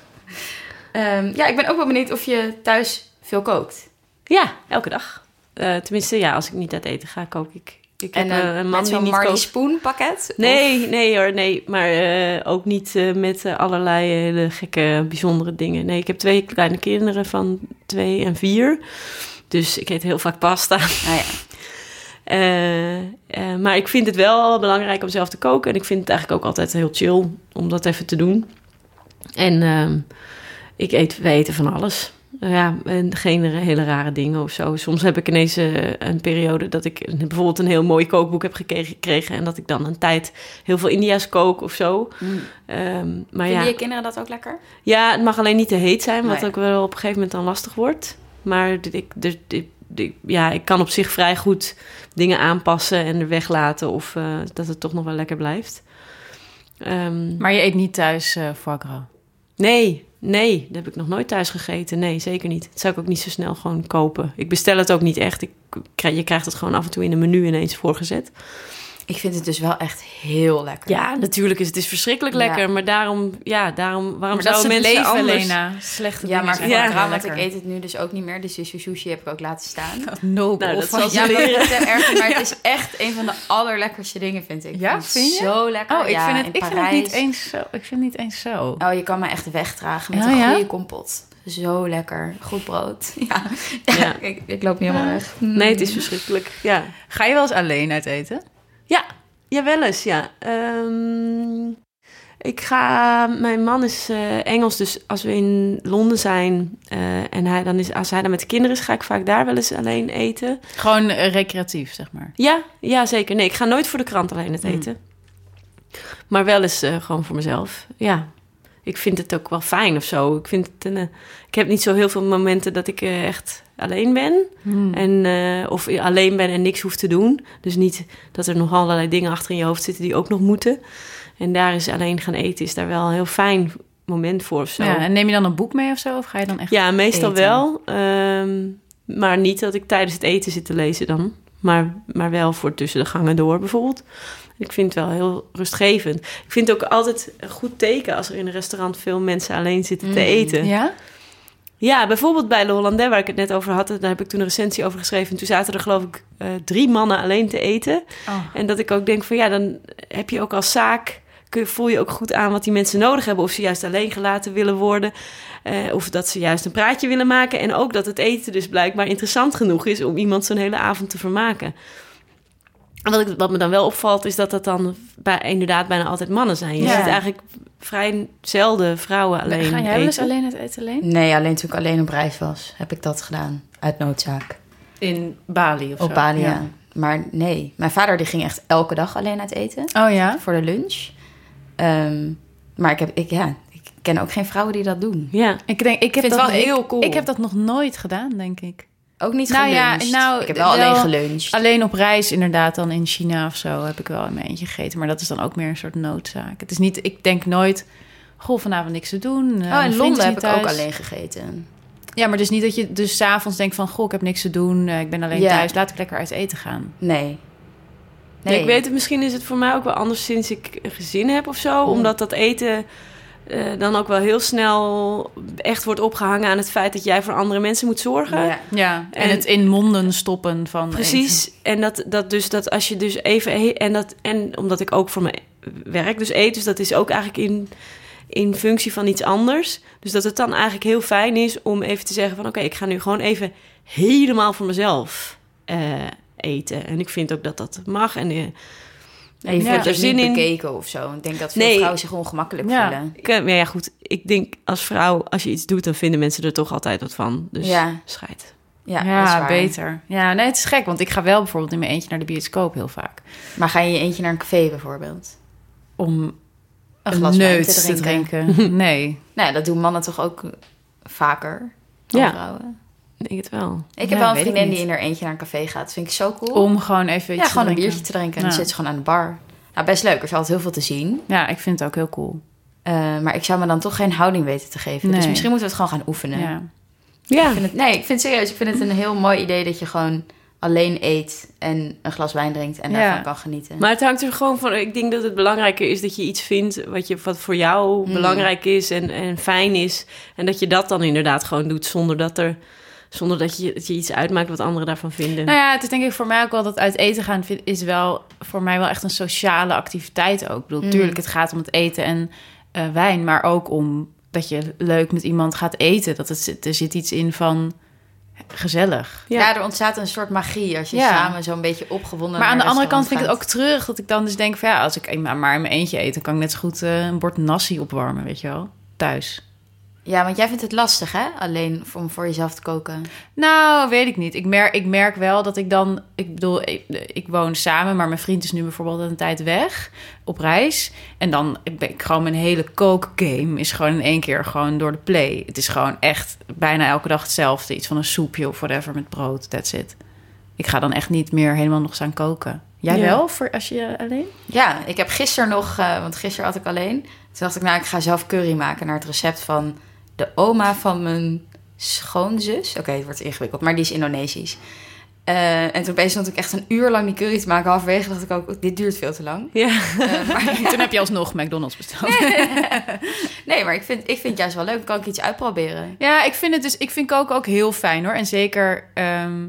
Speaker 4: Ehm, ja, ik ben ook wel benieuwd of je thuis veel kookt.
Speaker 1: Ja, elke dag. Eh, tenminste, ja, als ik niet uit eten ga, kook ik. Ik
Speaker 4: en
Speaker 1: eh,
Speaker 4: eh,
Speaker 1: een man die niet
Speaker 4: Marley. Spoon pakket?
Speaker 1: Nee, nee hoor, nee. Maar eh, ook niet eh, met allerlei hele gekke, bijzondere dingen. Nee, ik heb twee kleine kinderen van twee en vier. Dus ik eet heel vaak pasta.
Speaker 4: Nou ja.
Speaker 1: Eh, eh, maar ik vind het wel belangrijk om zelf te koken. En ik vind het eigenlijk ook altijd heel chill om dat even te doen. En ehm, ik eet, we eten van alles. Ja, en geen hele rare dingen of zo. Soms heb ik ineens eh, een periode dat ik bijvoorbeeld een heel mooi kookboek heb gekregen, en dat ik dan een tijd heel veel India's kook of zo.
Speaker 4: Mm.
Speaker 1: Ehm, maar
Speaker 4: Vinden
Speaker 1: ja,
Speaker 4: je kinderen dat ook lekker?
Speaker 1: ja, het mag alleen niet te heet zijn, wat
Speaker 4: Nee.
Speaker 1: ook wel op een gegeven moment dan lastig wordt. Maar ik, dus, dit- dit- ja, ik kan op zich vrij goed dingen aanpassen en er weglaten of eh, dat het toch nog wel lekker blijft. Ehm,
Speaker 3: Maar je eet niet thuis eh foie gras.
Speaker 1: nee, nee, dat heb ik nog nooit thuis gegeten. Nee, zeker niet. Dat zou ik ook niet zo snel gewoon kopen. Ik bestel het ook niet echt. Ik, je krijgt het gewoon af en toe in een menu ineens voorgezet.
Speaker 4: Ik vind het dus wel echt heel lekker.
Speaker 1: Ja, natuurlijk is het is verschrikkelijk
Speaker 4: Ja.
Speaker 1: lekker, maar daarom, ja, daarom, waarom
Speaker 3: Maar dat is
Speaker 1: zouden mensen
Speaker 3: leven,
Speaker 1: anders...
Speaker 3: Lena. Slechte
Speaker 4: Ja, maar
Speaker 1: Ja.
Speaker 4: want ik eet het nu dus ook niet meer. Dus de sushi heb ik ook laten staan.
Speaker 3: Nobel.
Speaker 1: Nou, dat zal
Speaker 4: Ja, maar,
Speaker 1: leren.
Speaker 4: het is erg, maar het is echt een van de allerlekkerste dingen, vind ik.
Speaker 3: Ja,
Speaker 4: vind,
Speaker 3: je?
Speaker 4: Zo lekker.
Speaker 3: Oh, ik,
Speaker 4: Ja,
Speaker 3: vind
Speaker 4: in
Speaker 3: het, ik vind het niet eens zo. Ik vind het niet eens zo.
Speaker 4: Oh, je kan me echt wegdragen met een
Speaker 3: ja?
Speaker 4: goede kompot. Zo lekker. Goed brood. Ja, ja.
Speaker 1: Ja.
Speaker 4: Ik, ik loop niet helemaal weg.
Speaker 1: Nee, het is verschrikkelijk, ja.
Speaker 3: Ga je wel eens alleen uit eten?
Speaker 1: Ja, ja, wel eens, ja. Ehm, Ik ga... Mijn man is eh, Engels, dus als we in Londen zijn... eh, en hij dan is, als hij dan met de kinderen is... ga ik vaak daar wel eens alleen eten.
Speaker 3: Gewoon eh, recreatief, zeg maar.
Speaker 1: Ja, ja, zeker. Nee, ik ga nooit voor de krant alleen het
Speaker 3: Mm.
Speaker 1: eten. Maar wel eens gewoon voor mezelf. Ja. Ik vind het ook wel fijn of zo. Ik, vind het ik heb niet zo heel veel momenten dat ik echt alleen ben.
Speaker 3: Hmm.
Speaker 1: En, eh, of alleen ben en niks hoef te doen. Dus niet dat er nog allerlei dingen achter in je hoofd zitten die ook nog moeten. En daar is alleen gaan eten, is daar wel een heel fijn moment voor of zo.
Speaker 3: Ja, en neem je dan een boek mee of zo? Of ga je dan echt...
Speaker 1: Ja, meestal
Speaker 3: eten?
Speaker 1: wel. Ehm, maar niet dat ik tijdens het eten zit te lezen dan. Maar, maar wel voor tussen de gangen door bijvoorbeeld. Ik vind het wel heel rustgevend. Ik vind het ook altijd een goed teken als er in een restaurant veel mensen alleen zitten te
Speaker 4: Mm,
Speaker 1: eten. Ja.
Speaker 3: Ja?
Speaker 1: bijvoorbeeld bij Le Hollandais, waar ik het net over had. Daar heb ik toen een recensie over geschreven. En toen zaten er geloof ik eh, drie mannen alleen te eten.
Speaker 3: Oh.
Speaker 1: En dat ik ook denk van ja, dan heb je ook als zaak... Kun voel je ook goed aan wat die mensen nodig hebben. Of ze juist alleen gelaten willen worden. eh, of dat ze juist een praatje willen maken. En ook dat het eten dus blijkbaar interessant genoeg is... om iemand zo'n hele avond te vermaken. Wat, ik, wat me dan wel opvalt, is dat dat dan bij, inderdaad bijna altijd mannen zijn. Je
Speaker 3: Ja.
Speaker 1: ziet eigenlijk vrij zelden vrouwen alleen
Speaker 3: Ga jij wel eens
Speaker 1: eten.
Speaker 3: alleen het eten alleen?
Speaker 4: Nee, alleen toen ik alleen op reis was, heb ik dat gedaan. Uit noodzaak.
Speaker 3: In Bali of
Speaker 4: Op
Speaker 3: zo?
Speaker 4: Bali, ja.
Speaker 3: Ja.
Speaker 4: Maar nee, mijn vader die ging echt elke dag alleen uit eten.
Speaker 3: Oh ja?
Speaker 4: Voor de lunch. Ehm, maar ik, heb, ik, ja, ik ken ook geen vrouwen die dat doen.
Speaker 1: Ja,
Speaker 3: Ik denk, ik heb
Speaker 4: vind
Speaker 3: dat
Speaker 4: het wel heel cool.
Speaker 3: Ik heb dat nog nooit gedaan, denk ik.
Speaker 4: Ook niet
Speaker 3: Nou ja, nou,
Speaker 4: ik heb wel,
Speaker 3: wel-
Speaker 4: alleen geluncht.
Speaker 3: Alleen op reis inderdaad, dan in China of zo, heb ik wel in mijn eentje gegeten. Maar dat is dan ook meer een soort noodzaak. Het is niet, ik denk nooit, goh, vanavond niks te doen. eh,
Speaker 4: oh, in Londen heb ik ook alleen gegeten.
Speaker 3: Ja, maar dus niet dat je dus s'avonds denkt van, goh, ik heb niks te doen. eh, ik ben alleen
Speaker 4: Ja.
Speaker 3: thuis, laat ik lekker uit eten gaan.
Speaker 4: Nee.
Speaker 1: Ja, ik weet het, misschien is het voor mij ook wel anders sinds ik een gezin heb of zo. Omdat dat eten eh, dan ook wel heel snel echt wordt opgehangen aan het feit dat jij voor andere mensen moet zorgen.
Speaker 4: Ja.
Speaker 3: Ja, en,
Speaker 1: En-
Speaker 3: het in monden stoppen van
Speaker 1: Precies. En dat, dat dus dat als je dus even. En, dat, en omdat ik ook voor mijn werk dus eet, dus dat is ook eigenlijk in, in functie van iets anders. Dus dat het dan eigenlijk heel fijn is om even te zeggen: van oké, ik ga nu gewoon even helemaal voor mezelf eh, eten. En ik vind ook dat dat mag. En eh,
Speaker 4: En je
Speaker 3: Ja.
Speaker 4: er
Speaker 1: zin in.
Speaker 4: bekeken of zo. Ik denk dat veel
Speaker 1: Nee.
Speaker 4: vrouwen zich ongemakkelijk
Speaker 3: Ja.
Speaker 4: voelen.
Speaker 1: ik, eh, maar ja, goed. Ik denk als vrouw, als je iets doet, dan vinden mensen er toch altijd wat van. Dus
Speaker 4: Ja.
Speaker 1: scheid.
Speaker 4: Ja,
Speaker 3: Ja,
Speaker 4: dat is waar.
Speaker 3: beter. Ja, nee, het is gek, want ik ga wel bijvoorbeeld in mijn eentje naar de bioscoop heel vaak.
Speaker 4: Maar ga je in je eentje naar een café bijvoorbeeld?
Speaker 3: Om
Speaker 4: Een glas wijn
Speaker 3: neut
Speaker 4: te
Speaker 3: te
Speaker 4: drinken?
Speaker 3: drinken. Nee.
Speaker 4: Nou, ja, dat doen mannen toch ook vaker dan
Speaker 1: Ja.
Speaker 4: vrouwen?
Speaker 1: Ik denk het wel.
Speaker 4: Ik heb
Speaker 3: Ja,
Speaker 4: wel een vriendin die in haar eentje naar een café gaat. Dat vind ik zo cool.
Speaker 3: Om gewoon even iets
Speaker 4: ja,
Speaker 3: te
Speaker 4: gewoon een biertje te drinken. En dan zit ze gewoon aan de bar. Nou, best leuk. Er is altijd heel veel te zien.
Speaker 3: Ja, ik vind het ook heel cool.
Speaker 4: Eh, maar ik zou me dan toch geen houding weten te geven. Dus misschien moeten we het gewoon gaan oefenen.
Speaker 3: Ja.
Speaker 1: Ja.
Speaker 4: Ik vind het, nee, ik vind het serieus. Ik vind het een heel mooi idee dat je gewoon alleen eet en een glas wijn drinkt en
Speaker 3: Ja.
Speaker 4: daarvan kan genieten.
Speaker 1: Maar het hangt er gewoon van. Ik denk dat het belangrijker is dat je iets vindt wat, je, wat voor jou
Speaker 4: Mm.
Speaker 1: belangrijk is en, en fijn is. En dat je dat dan inderdaad gewoon doet zonder dat er. Zonder dat je, dat je iets uitmaakt wat anderen daarvan vinden.
Speaker 3: Nou ja, het is denk ik voor mij ook wel dat uit eten gaan vind- is wel voor mij wel echt een sociale activiteit ook. Ik bedoel,
Speaker 4: Mm.
Speaker 3: tuurlijk, het gaat om het eten en eh, wijn, maar ook om dat je leuk met iemand gaat eten. Dat het, zit- er zit iets in van gezellig.
Speaker 1: Ja.
Speaker 4: ja. er ontstaat een soort magie als je
Speaker 3: Ja.
Speaker 4: samen zo'n beetje opgewonden
Speaker 3: Maar aan de andere kant vind ik het ook terug dat ik dan dus denk van ja, als ik maar in mijn eentje eet, dan kan ik net zo goed eh, een bord nasi opwarmen, weet je wel, thuis.
Speaker 4: Ja, want jij vindt het lastig, hè? Alleen om voor jezelf te koken.
Speaker 3: Nou, weet ik niet. Ik merk, ik merk wel dat ik dan... Ik bedoel, ik, ik woon samen, maar mijn vriend is nu bijvoorbeeld een tijd weg op reis. En dan ben ik gewoon mijn hele kookgame is gewoon in één keer gewoon door de play. Het is gewoon echt bijna elke dag hetzelfde. Iets van een soepje of whatever met brood, that's it. Ik ga dan echt niet meer helemaal nog staan koken. Jij
Speaker 1: Ja.
Speaker 3: wel, voor als je alleen?
Speaker 4: Ja, ik heb gisteren nog, eh, want gisteren had ik alleen. Toen dacht ik, nou, ik ga zelf curry maken naar het recept van de oma van mijn schoonzus. Oké, het wordt ingewikkeld, maar die is Indonesisch. Eh, en toen opeens stond ik echt een uur lang die curry te maken. Halverwege dacht ik ook, dit duurt veel te lang.
Speaker 1: Ja.
Speaker 4: Eh, maar,
Speaker 3: Toen heb je alsnog McDonald's besteld.
Speaker 4: nee, maar ik vind, ik vind het juist wel leuk. Kan ik iets uitproberen.
Speaker 3: Ja, ik vind het dus. Ik vind koken ook heel fijn hoor. En zeker ehm,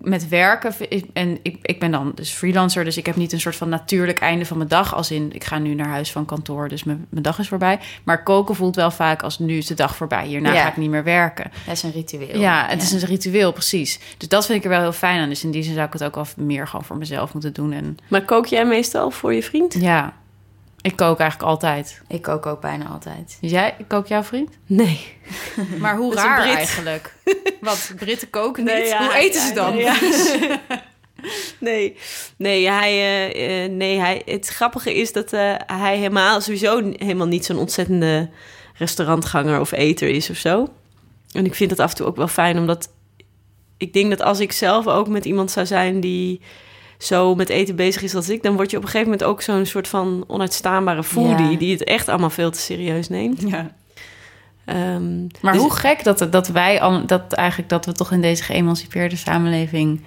Speaker 3: met werken. En ik, ik ben dan dus freelancer, dus ik heb niet een soort van natuurlijk einde van mijn dag. Als in, ik ga nu naar huis van kantoor, dus mijn, mijn dag is voorbij. Maar koken voelt wel vaak als nu is de dag voorbij. Hierna
Speaker 4: Ja.
Speaker 3: ga ik niet meer werken.
Speaker 4: Dat is een ritueel.
Speaker 3: Ja, het is een ritueel, precies. Dus dat vind ik er wel heel fijn aan. Dus in die zin zou ik het ook wel meer gewoon voor mezelf moeten doen. En
Speaker 1: Maar kook jij meestal voor je vriend?
Speaker 3: ja, Ik kook eigenlijk altijd.
Speaker 4: Ik kook ook bijna altijd.
Speaker 3: Dus jij, kook jouw vriend?
Speaker 1: Nee.
Speaker 3: Maar hoe raar
Speaker 1: Brit.
Speaker 3: eigenlijk? Wat, Britten koken niet?
Speaker 1: Nee, ja,
Speaker 3: hoe eten ze dan?
Speaker 1: ja. Nee, nee, hij, eh, eh, nee hij, het grappige is dat eh, hij helemaal sowieso helemaal niet zo'n ontzettende restaurantganger of eter is of zo. En ik vind dat af en toe ook wel fijn, omdat ik denk dat als ik zelf ook met iemand zou zijn die zo met eten bezig is als ik, dan word je op een gegeven moment ook zo'n soort van onuitstaanbare foodie
Speaker 4: Ja.
Speaker 1: die het echt allemaal veel te serieus neemt.
Speaker 3: Ja.
Speaker 1: Ehm,
Speaker 3: Maar
Speaker 1: dus-
Speaker 3: hoe gek dat, dat wij al, dat eigenlijk dat we toch in deze geëmancipeerde samenleving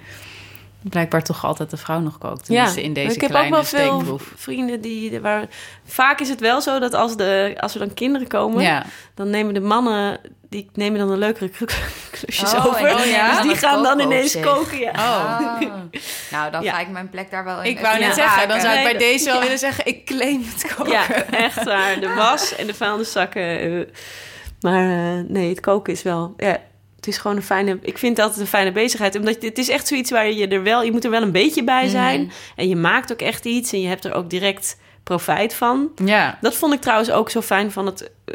Speaker 3: blijkbaar toch altijd de vrouw nog kookt. Tenminste in deze
Speaker 1: ik heb ook wel veel
Speaker 3: steekproef.
Speaker 1: vrienden die waar vaak is het wel zo dat als de als er dan kinderen komen,
Speaker 3: Ja.
Speaker 1: dan nemen de mannen die nemen dan de leukere klu- klusjes
Speaker 4: Oh,
Speaker 1: over.
Speaker 4: en die nemen
Speaker 1: dus
Speaker 4: dan
Speaker 1: die gaan dan
Speaker 4: koken
Speaker 1: ineens
Speaker 4: zich.
Speaker 1: koken. Ja.
Speaker 3: Oh.
Speaker 4: Nou, dan
Speaker 1: Ja.
Speaker 4: ga ik mijn plek daar wel in.
Speaker 3: Ik wou net
Speaker 4: in
Speaker 3: zeggen, dan zou ik bij deze wel
Speaker 1: ja.
Speaker 3: willen zeggen... ik claim het koken.
Speaker 1: ja, echt waar. De was en de vuilniszakken. eh. Maar eh, nee, het koken is wel. Ja, het is gewoon een fijne. Ik vind het altijd een fijne bezigheid. Omdat het is echt zoiets waar je er wel. Je moet er wel een beetje bij zijn.
Speaker 4: Mhm.
Speaker 1: En je maakt ook echt iets. En je hebt er ook direct profijt van.
Speaker 3: Ja.
Speaker 1: Dat vond ik trouwens ook zo fijn van het, eh,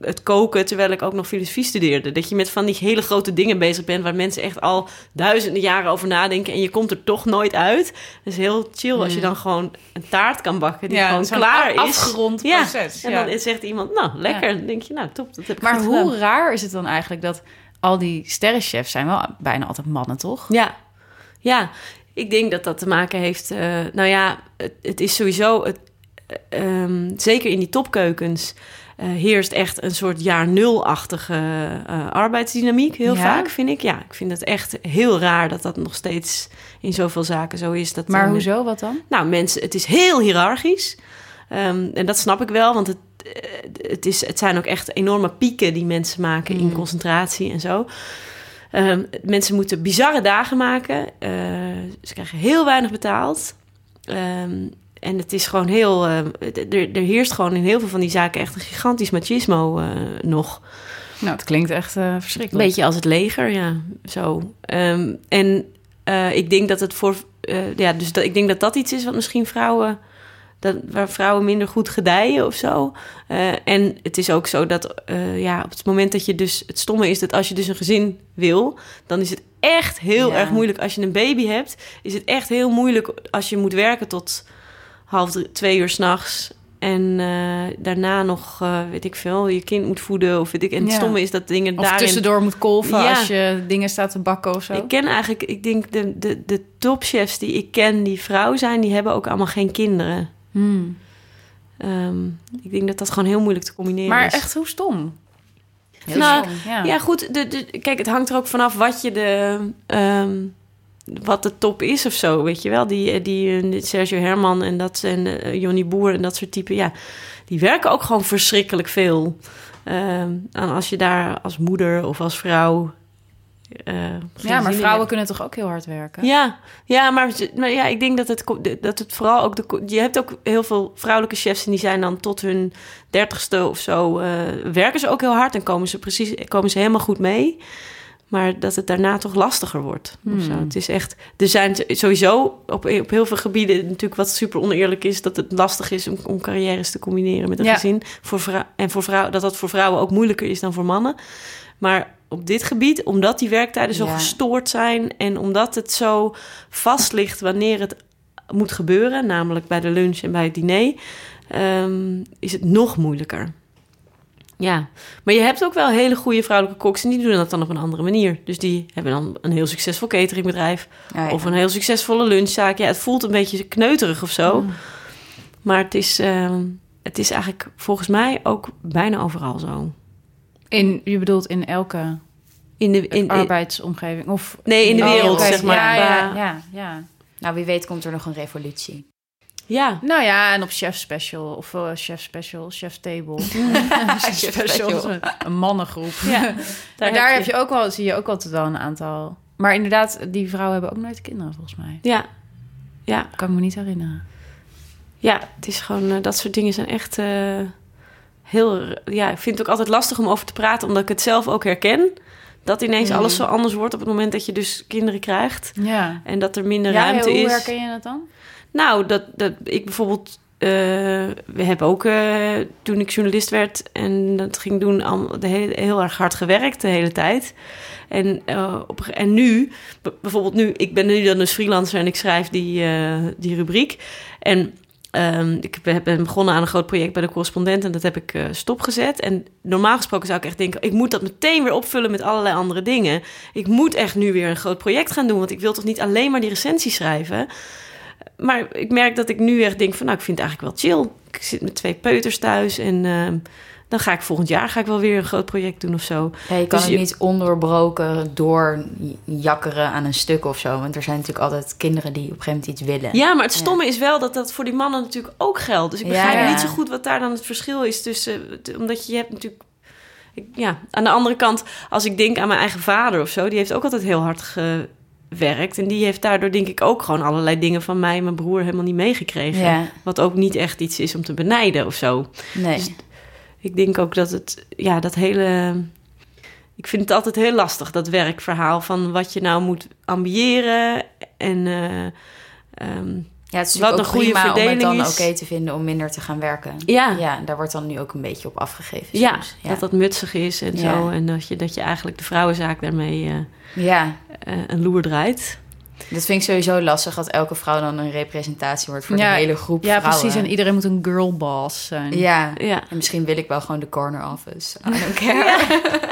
Speaker 1: het koken, terwijl ik ook nog filosofie studeerde. Dat je met van die hele grote dingen bezig bent, waar mensen echt al duizenden jaren over nadenken en je komt er toch nooit uit. Het is heel chill als je dan gewoon een taart kan bakken die
Speaker 3: Ja,
Speaker 1: gewoon klaar is.
Speaker 3: afgerond
Speaker 1: Ja,
Speaker 3: proces,
Speaker 1: En
Speaker 3: ja.
Speaker 1: dan zegt iemand, nou, lekker. Dan denk je, nou, top, dat heb ik
Speaker 3: Maar hoe
Speaker 1: gedaan.
Speaker 3: raar is het dan eigenlijk dat al die sterrenchefs zijn wel bijna altijd mannen, toch?
Speaker 1: Ja, ja. Ik denk dat dat te maken heeft. eh, nou ja, het, het is sowieso. Het, eh, ehm, zeker in die topkeukens. eh, heerst echt een soort jaar nul-achtige arbeidsdynamiek. Heel
Speaker 3: Ja?
Speaker 1: vaak, vind ik. Ja, ik vind het echt heel raar dat dat nog steeds in zoveel zaken zo is. Dat,
Speaker 3: Maar hoezo, wat dan?
Speaker 1: nou, mensen, het is heel hiërarchisch. Ehm, en dat snap ik wel, want het, het, is, het zijn ook echt enorme pieken die mensen maken in concentratie en zo. Ehm, mensen moeten bizarre dagen maken. Eh, ze krijgen heel weinig betaald. Ehm, en het is gewoon heel. eh, er, er heerst gewoon in heel veel van die zaken echt een gigantisch machismo eh, nog.
Speaker 3: Nou, het klinkt echt eh,
Speaker 1: Een
Speaker 3: verschrikkelijk.
Speaker 1: beetje als het leger, ja. Zo. Ehm, en eh, ik denk dat het voor. eh, ja, dus dat, ik denk dat dat iets is wat misschien vrouwen. Dat, waar vrouwen minder goed gedijen of zo. Eh, en het is ook zo dat eh, ja, op het moment dat je dus. Het stomme is dat als je dus een gezin wil, dan is het echt heel
Speaker 4: Ja.
Speaker 1: erg moeilijk. Als je een baby hebt, is het echt heel moeilijk als je moet werken tot half drie, twee uur s'nachts. En eh, daarna nog, weet ik veel, je kind moet voeden of weet ik. En het
Speaker 3: Ja.
Speaker 1: stomme is dat dingen
Speaker 3: Of
Speaker 1: daarin...
Speaker 3: tussendoor moet kolven
Speaker 1: Ja.
Speaker 3: als je dingen staat te bakken of zo.
Speaker 1: Ik ken eigenlijk, ik denk de, de, de topchefs die ik ken, die vrouw zijn, die hebben ook allemaal geen kinderen.
Speaker 3: Hmm.
Speaker 1: Ehm, ik denk dat dat gewoon heel moeilijk te combineren
Speaker 3: Maar
Speaker 1: is.
Speaker 3: echt, hoe stom. Heel
Speaker 1: Nou,
Speaker 3: stom, ja.
Speaker 1: Ja, goed. De, de, kijk, het hangt er ook vanaf wat je de. ehm, wat de top is of zo, weet je wel. Die, die eh, Sergio Herman en dat en eh, Johnny Boer en dat soort typen, ja, die werken ook gewoon verschrikkelijk veel. Ehm, en als je daar als moeder of als vrouw. Eh,
Speaker 3: ja, maar vrouwen kunnen toch ook heel hard werken?
Speaker 1: Ja, ja maar, maar ja, ik denk dat het, dat het vooral ook... De, je hebt ook heel veel vrouwelijke chefs... en die zijn dan tot hun dertigste of zo... eh, werken ze ook heel hard en komen ze, precies, komen ze helemaal goed mee. Maar dat het daarna toch lastiger wordt. Of zo. Het is echt... Er zijn sowieso op, op heel veel gebieden... natuurlijk wat super oneerlijk is... dat het lastig is om, om carrières te combineren met een
Speaker 3: Ja.
Speaker 1: gezin. Voor vrou- en voor vrouw, dat dat voor vrouwen ook moeilijker is dan voor mannen. Maar op dit gebied, omdat die werktijden zo
Speaker 4: Ja.
Speaker 1: gestoord zijn en omdat het zo vast ligt wanneer het moet gebeuren, namelijk bij de lunch en bij het diner, ehm, is het nog moeilijker. Ja, maar je hebt ook wel hele goede vrouwelijke koks en die doen dat dan op een andere manier. Dus die hebben dan een heel succesvol cateringbedrijf
Speaker 4: Ja, ja.
Speaker 1: of een heel succesvolle lunchzaak. Ja, het voelt een beetje kneuterig of zo. Maar het is, ehm, het is eigenlijk volgens mij ook bijna overal zo.
Speaker 3: In, je bedoelt in elke
Speaker 1: In de, in, in-
Speaker 3: arbeidsomgeving? Of
Speaker 1: Nee, in de wereld, zeg maar.
Speaker 3: Ja, ja, ja, ja.
Speaker 4: Nou, wie weet komt er nog een revolutie.
Speaker 1: ja.
Speaker 3: Nou ja, en op chef special of eh, chef special, chef table. chef special, een mannengroep.
Speaker 1: Ja,
Speaker 3: maar daar heb je ook wel, zie je ook altijd wel een aantal. Maar inderdaad, die vrouwen hebben ook nooit kinderen volgens mij.
Speaker 1: Ja, ja,
Speaker 3: Kan ik me niet herinneren.
Speaker 1: ja. Het is gewoon, eh, dat soort dingen zijn echt eh, heel... Ja, ik vind het ook altijd lastig om over te praten, omdat ik het zelf ook herken. Dat ineens
Speaker 3: Mhm.
Speaker 1: alles zo anders wordt op het moment dat je dus kinderen krijgt.
Speaker 3: Ja.
Speaker 1: En dat er minder
Speaker 3: Ja,
Speaker 1: ruimte
Speaker 3: hoe
Speaker 1: is.
Speaker 3: herken je dat dan?
Speaker 1: Nou, dat, dat ik bijvoorbeeld eh, we hebben ook, eh, toen ik journalist werd en dat ging doen, al de hele, heel erg hard gewerkt de hele tijd. En, eh, op, en nu, bijvoorbeeld nu, ik ben nu dan dus freelancer en ik schrijf die, die rubriek. En ehm, ik ben begonnen aan een groot project bij de correspondent en dat heb ik eh, stopgezet. En normaal gesproken zou ik echt denken, ik moet dat meteen weer opvullen met allerlei andere dingen. Ik moet echt nu weer een groot project gaan doen, want ik wil toch niet alleen maar die recensie schrijven. Maar ik merk dat ik nu echt denk van, nou, ik vind het eigenlijk wel chill. Ik zit met twee peuters thuis en ehm, dan ga ik volgend jaar ga ik wel weer een groot project doen of zo.
Speaker 4: Ja, je kan
Speaker 1: Dus
Speaker 4: het
Speaker 1: je-
Speaker 4: niet ondoorbroken door jakkeren aan een stuk of zo. Want er zijn natuurlijk altijd kinderen die op een gegeven moment iets willen.
Speaker 1: Ja, maar het stomme is wel dat dat voor die mannen natuurlijk ook geldt. Dus ik begrijp
Speaker 4: ja.
Speaker 1: niet zo goed wat daar dan het verschil is tussen... Omdat je hebt natuurlijk... ik- Ja, aan de andere kant, als ik denk aan mijn eigen vader of zo... die heeft ook altijd heel hard gewerkt. En die heeft daardoor denk ik ook gewoon allerlei dingen van mij en mijn broer helemaal niet meegekregen.
Speaker 4: Ja,
Speaker 1: Wat ook niet echt iets is om te benijden of zo.
Speaker 4: nee.
Speaker 1: Dus- Ik denk ook dat het, ja, dat hele. Ik vind het altijd heel lastig, dat werkverhaal van wat je nou moet ambiëren. En eh, ehm,
Speaker 4: Ja, het is
Speaker 1: Wat
Speaker 4: natuurlijk ook
Speaker 1: een goede
Speaker 4: prima om het
Speaker 1: verdeling
Speaker 4: dan oké te vinden om minder te gaan werken.
Speaker 1: ja,
Speaker 4: Ja, daar wordt dan nu ook een beetje op afgegeven
Speaker 1: ja, dat dat mutsig is en
Speaker 4: Ja.
Speaker 1: zo. En dat je, dat je eigenlijk de vrouwenzaak daarmee eh,
Speaker 4: ja,
Speaker 1: eh, een loer draait.
Speaker 4: Dat vind ik sowieso lastig... dat elke vrouw dan een representatie wordt voor
Speaker 3: Ja,
Speaker 4: de hele groep
Speaker 3: Ja,
Speaker 4: vrouwen.
Speaker 3: precies. En iedereen moet een girlboss zijn.
Speaker 4: Ja,
Speaker 1: Ja,
Speaker 4: en misschien wil ik wel gewoon de corner office. I don't care.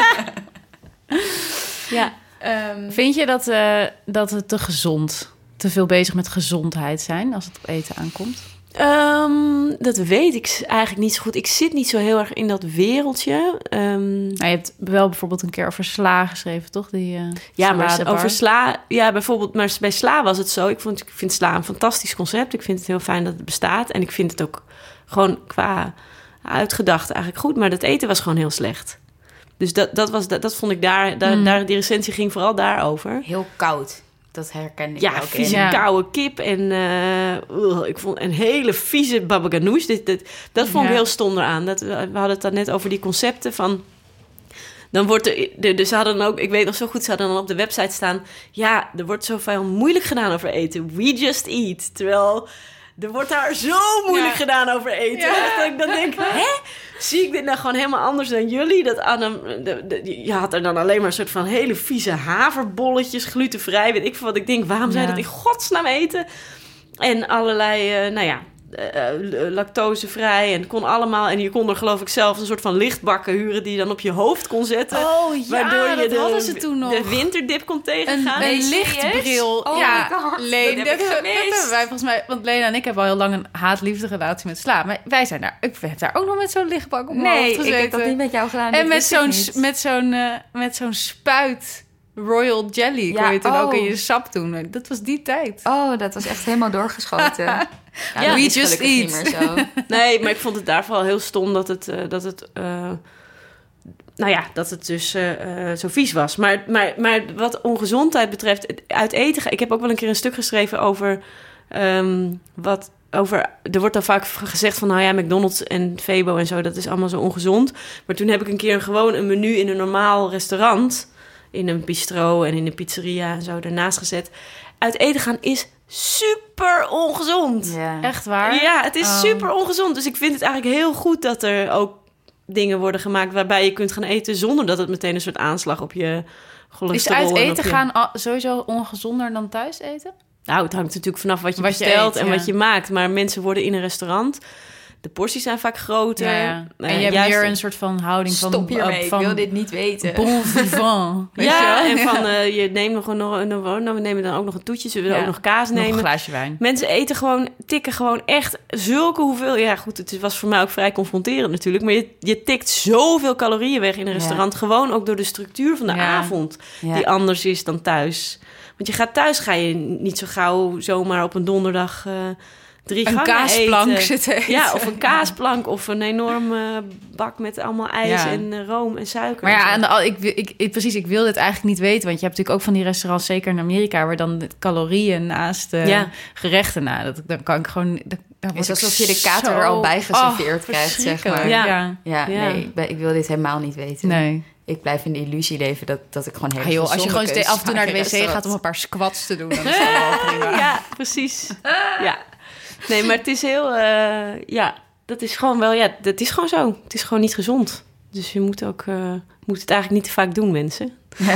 Speaker 1: ja.
Speaker 4: Ehm,
Speaker 3: Vind je dat, eh, dat het te gezond, te veel bezig met gezondheid zijn als het op eten aankomt?
Speaker 1: Ehm, dat weet ik eigenlijk niet zo goed. Ik zit niet zo heel erg in dat wereldje. Ehm,
Speaker 3: Nou, je hebt wel bijvoorbeeld een keer over sla geschreven, toch? Die, eh,
Speaker 1: Ja, maar over sla... Ja, bijvoorbeeld, maar bij sla was het zo. Ik, vond, ik vind sla een fantastisch concept. Ik vind het heel fijn dat het bestaat. En ik vind het ook gewoon qua uitgedacht eigenlijk goed. Maar dat eten was gewoon heel slecht. Dus dat, dat, was, dat, dat vond ik daar, daar,
Speaker 3: Mm.
Speaker 1: daar... Die recensie ging vooral daarover.
Speaker 4: heel koud. Dat herken ik
Speaker 1: Ja,
Speaker 4: ook
Speaker 1: vieze
Speaker 3: Ja.
Speaker 1: koude kip en eh, ik vond een hele vieze baba ganoush. Dit, dit, dat vond ik heel stom eraan. Dat, we we hadden het dan net over die concepten van... Dan wordt er, de, dus ze hadden dan ook, ik weet nog zo goed, ze hadden dan op de website staan... Ja, er wordt zoveel moeilijk gedaan over eten. We just eat. Terwijl er wordt daar zo moeilijk
Speaker 3: Ja.
Speaker 1: gedaan over eten.
Speaker 3: Ja.
Speaker 1: Dat ik dan denk, hè? Zie ik dit nou gewoon helemaal anders dan jullie? Dat een, de, de- je had er dan alleen maar een soort van hele vieze haverbolletjes, glutenvrij. Weet ik veel wat ik denk. Waarom
Speaker 3: Ja.
Speaker 1: dat in godsnaam eten? En allerlei, eh, nou ja, eh, eh, lactosevrij en kon allemaal. En je kon er geloof ik zelf een soort van lichtbakken huren die je dan op je hoofd kon zetten.
Speaker 3: Oh ja,
Speaker 1: waardoor je
Speaker 3: dat
Speaker 1: de,
Speaker 3: hadden ze toen nog.
Speaker 1: de winterdip kon
Speaker 3: Een,
Speaker 1: tegengaan.
Speaker 3: een
Speaker 4: serieus?
Speaker 3: lichtbril.
Speaker 4: Oh
Speaker 3: ja, Leen,
Speaker 1: dat
Speaker 3: dat,
Speaker 1: heb ik
Speaker 3: dat
Speaker 1: gemist.
Speaker 3: hebben wij volgens mij. Want Lena en ik hebben al heel lang een haat-liefde relatie met sla. Maar wij zijn daar. Ik heb daar ook nog met zo'n lichtbak op mijn
Speaker 4: Nee,
Speaker 3: hoofd
Speaker 4: ik
Speaker 3: gezeten.
Speaker 4: heb dat niet met jou gedaan.
Speaker 3: En met zo'n met zo'n eh, met zo'n spuit Royal Jelly kon
Speaker 4: Ja,
Speaker 3: je toen ook
Speaker 4: oh.
Speaker 3: in je sap doen. Dat was die tijd.
Speaker 4: Oh, dat was echt helemaal doorgeschoten. ja,
Speaker 1: Ja,
Speaker 3: we just
Speaker 4: gelukkig niet
Speaker 3: eat.
Speaker 4: meer zo.
Speaker 1: Nee, maar ik vond het daar vooral heel stom dat het, eh, dat het, eh, nou ja, dat het dus eh, zo vies was. Maar, maar, maar wat ongezondheid betreft, uit eten. Ik heb ook wel een keer een stuk geschreven over ehm, wat. Over, er wordt dan vaak gezegd van, nou ja, McDonald's en Febo en zo, dat is allemaal zo ongezond. Maar toen heb ik een keer gewoon een menu in een normaal restaurant, in een bistro en in een pizzeria en zo, ernaast gezet. Uit eten gaan is super ongezond.
Speaker 4: Ja.
Speaker 3: Echt waar?
Speaker 1: Ja, het is
Speaker 3: Oh.
Speaker 1: super ongezond. Dus ik vind het eigenlijk heel goed dat er ook dingen worden gemaakt waarbij je kunt gaan eten zonder dat het meteen een soort aanslag op je
Speaker 3: Is
Speaker 1: cholesterol
Speaker 3: uit
Speaker 1: en op
Speaker 3: eten
Speaker 1: je-
Speaker 3: gaan sowieso ongezonder dan thuis eten?
Speaker 1: Nou, het hangt natuurlijk vanaf wat je
Speaker 3: Wat je
Speaker 1: bestelt
Speaker 3: eet,
Speaker 1: en
Speaker 3: ja.
Speaker 1: wat je maakt. Maar mensen worden in een restaurant. De porties zijn vaak groter.
Speaker 3: Ja, ja.
Speaker 1: Eh,
Speaker 3: En je hebt
Speaker 1: juist-
Speaker 3: weer een soort van houding van...
Speaker 4: Stop hiermee, ik
Speaker 3: van
Speaker 4: wil dit niet weten.
Speaker 3: Bon vivant.
Speaker 1: Ja, en van eh, je neemt nog een, nog een, nou, we nemen dan ook nog een toetje. We
Speaker 3: Ja.
Speaker 1: ook nog kaas
Speaker 3: Nog een
Speaker 1: nemen?
Speaker 3: glaasje wijn.
Speaker 1: Mensen eten gewoon, tikken gewoon echt zulke hoeveel... Ja, goed, het was voor mij ook vrij confronterend natuurlijk. Maar je, je tikt zoveel calorieën weg in een restaurant. Gewoon ook door de structuur van de avond. Die anders is dan thuis. Want je gaat thuis, ga je niet zo gauw zomaar op een donderdag... drie
Speaker 3: Een kaasplank
Speaker 1: eten.
Speaker 3: zitten eten.
Speaker 1: Ja, of een kaasplank of een enorme bak met allemaal ijs
Speaker 3: Ja.
Speaker 1: en eh, room en suiker.
Speaker 3: Maar
Speaker 1: en
Speaker 3: ja, de, al- ik, wil- ik, ik, precies, ik wil dit eigenlijk niet weten. Want je hebt natuurlijk ook van die restaurants, zeker in Amerika... waar dan de calorieën naast de
Speaker 1: Ja.
Speaker 3: gerechten... Nou, dat, dan kan ik gewoon... Dat,
Speaker 4: Het is alsof je de kater er al bij
Speaker 3: Oh,
Speaker 4: geserveerd krijgt, zeg maar.
Speaker 1: Ja.
Speaker 3: Ja.
Speaker 4: Ja,
Speaker 1: Ja.
Speaker 4: nee, ik, ben- ik wil dit helemaal niet weten.
Speaker 3: Nee.
Speaker 4: Ik blijf in de illusie leven dat, dat ik gewoon heel
Speaker 3: Ah, joh, als je gewoon af en toe naar de wc gaat om een paar squats te doen... dan is dat wel prima.
Speaker 1: Ja, precies. Ja. Nee, maar het is heel... eh, ja, dat is gewoon wel... Ja, dat is gewoon zo. Het is gewoon niet gezond. Dus je moet ook... eh, moet het eigenlijk niet te vaak doen, mensen.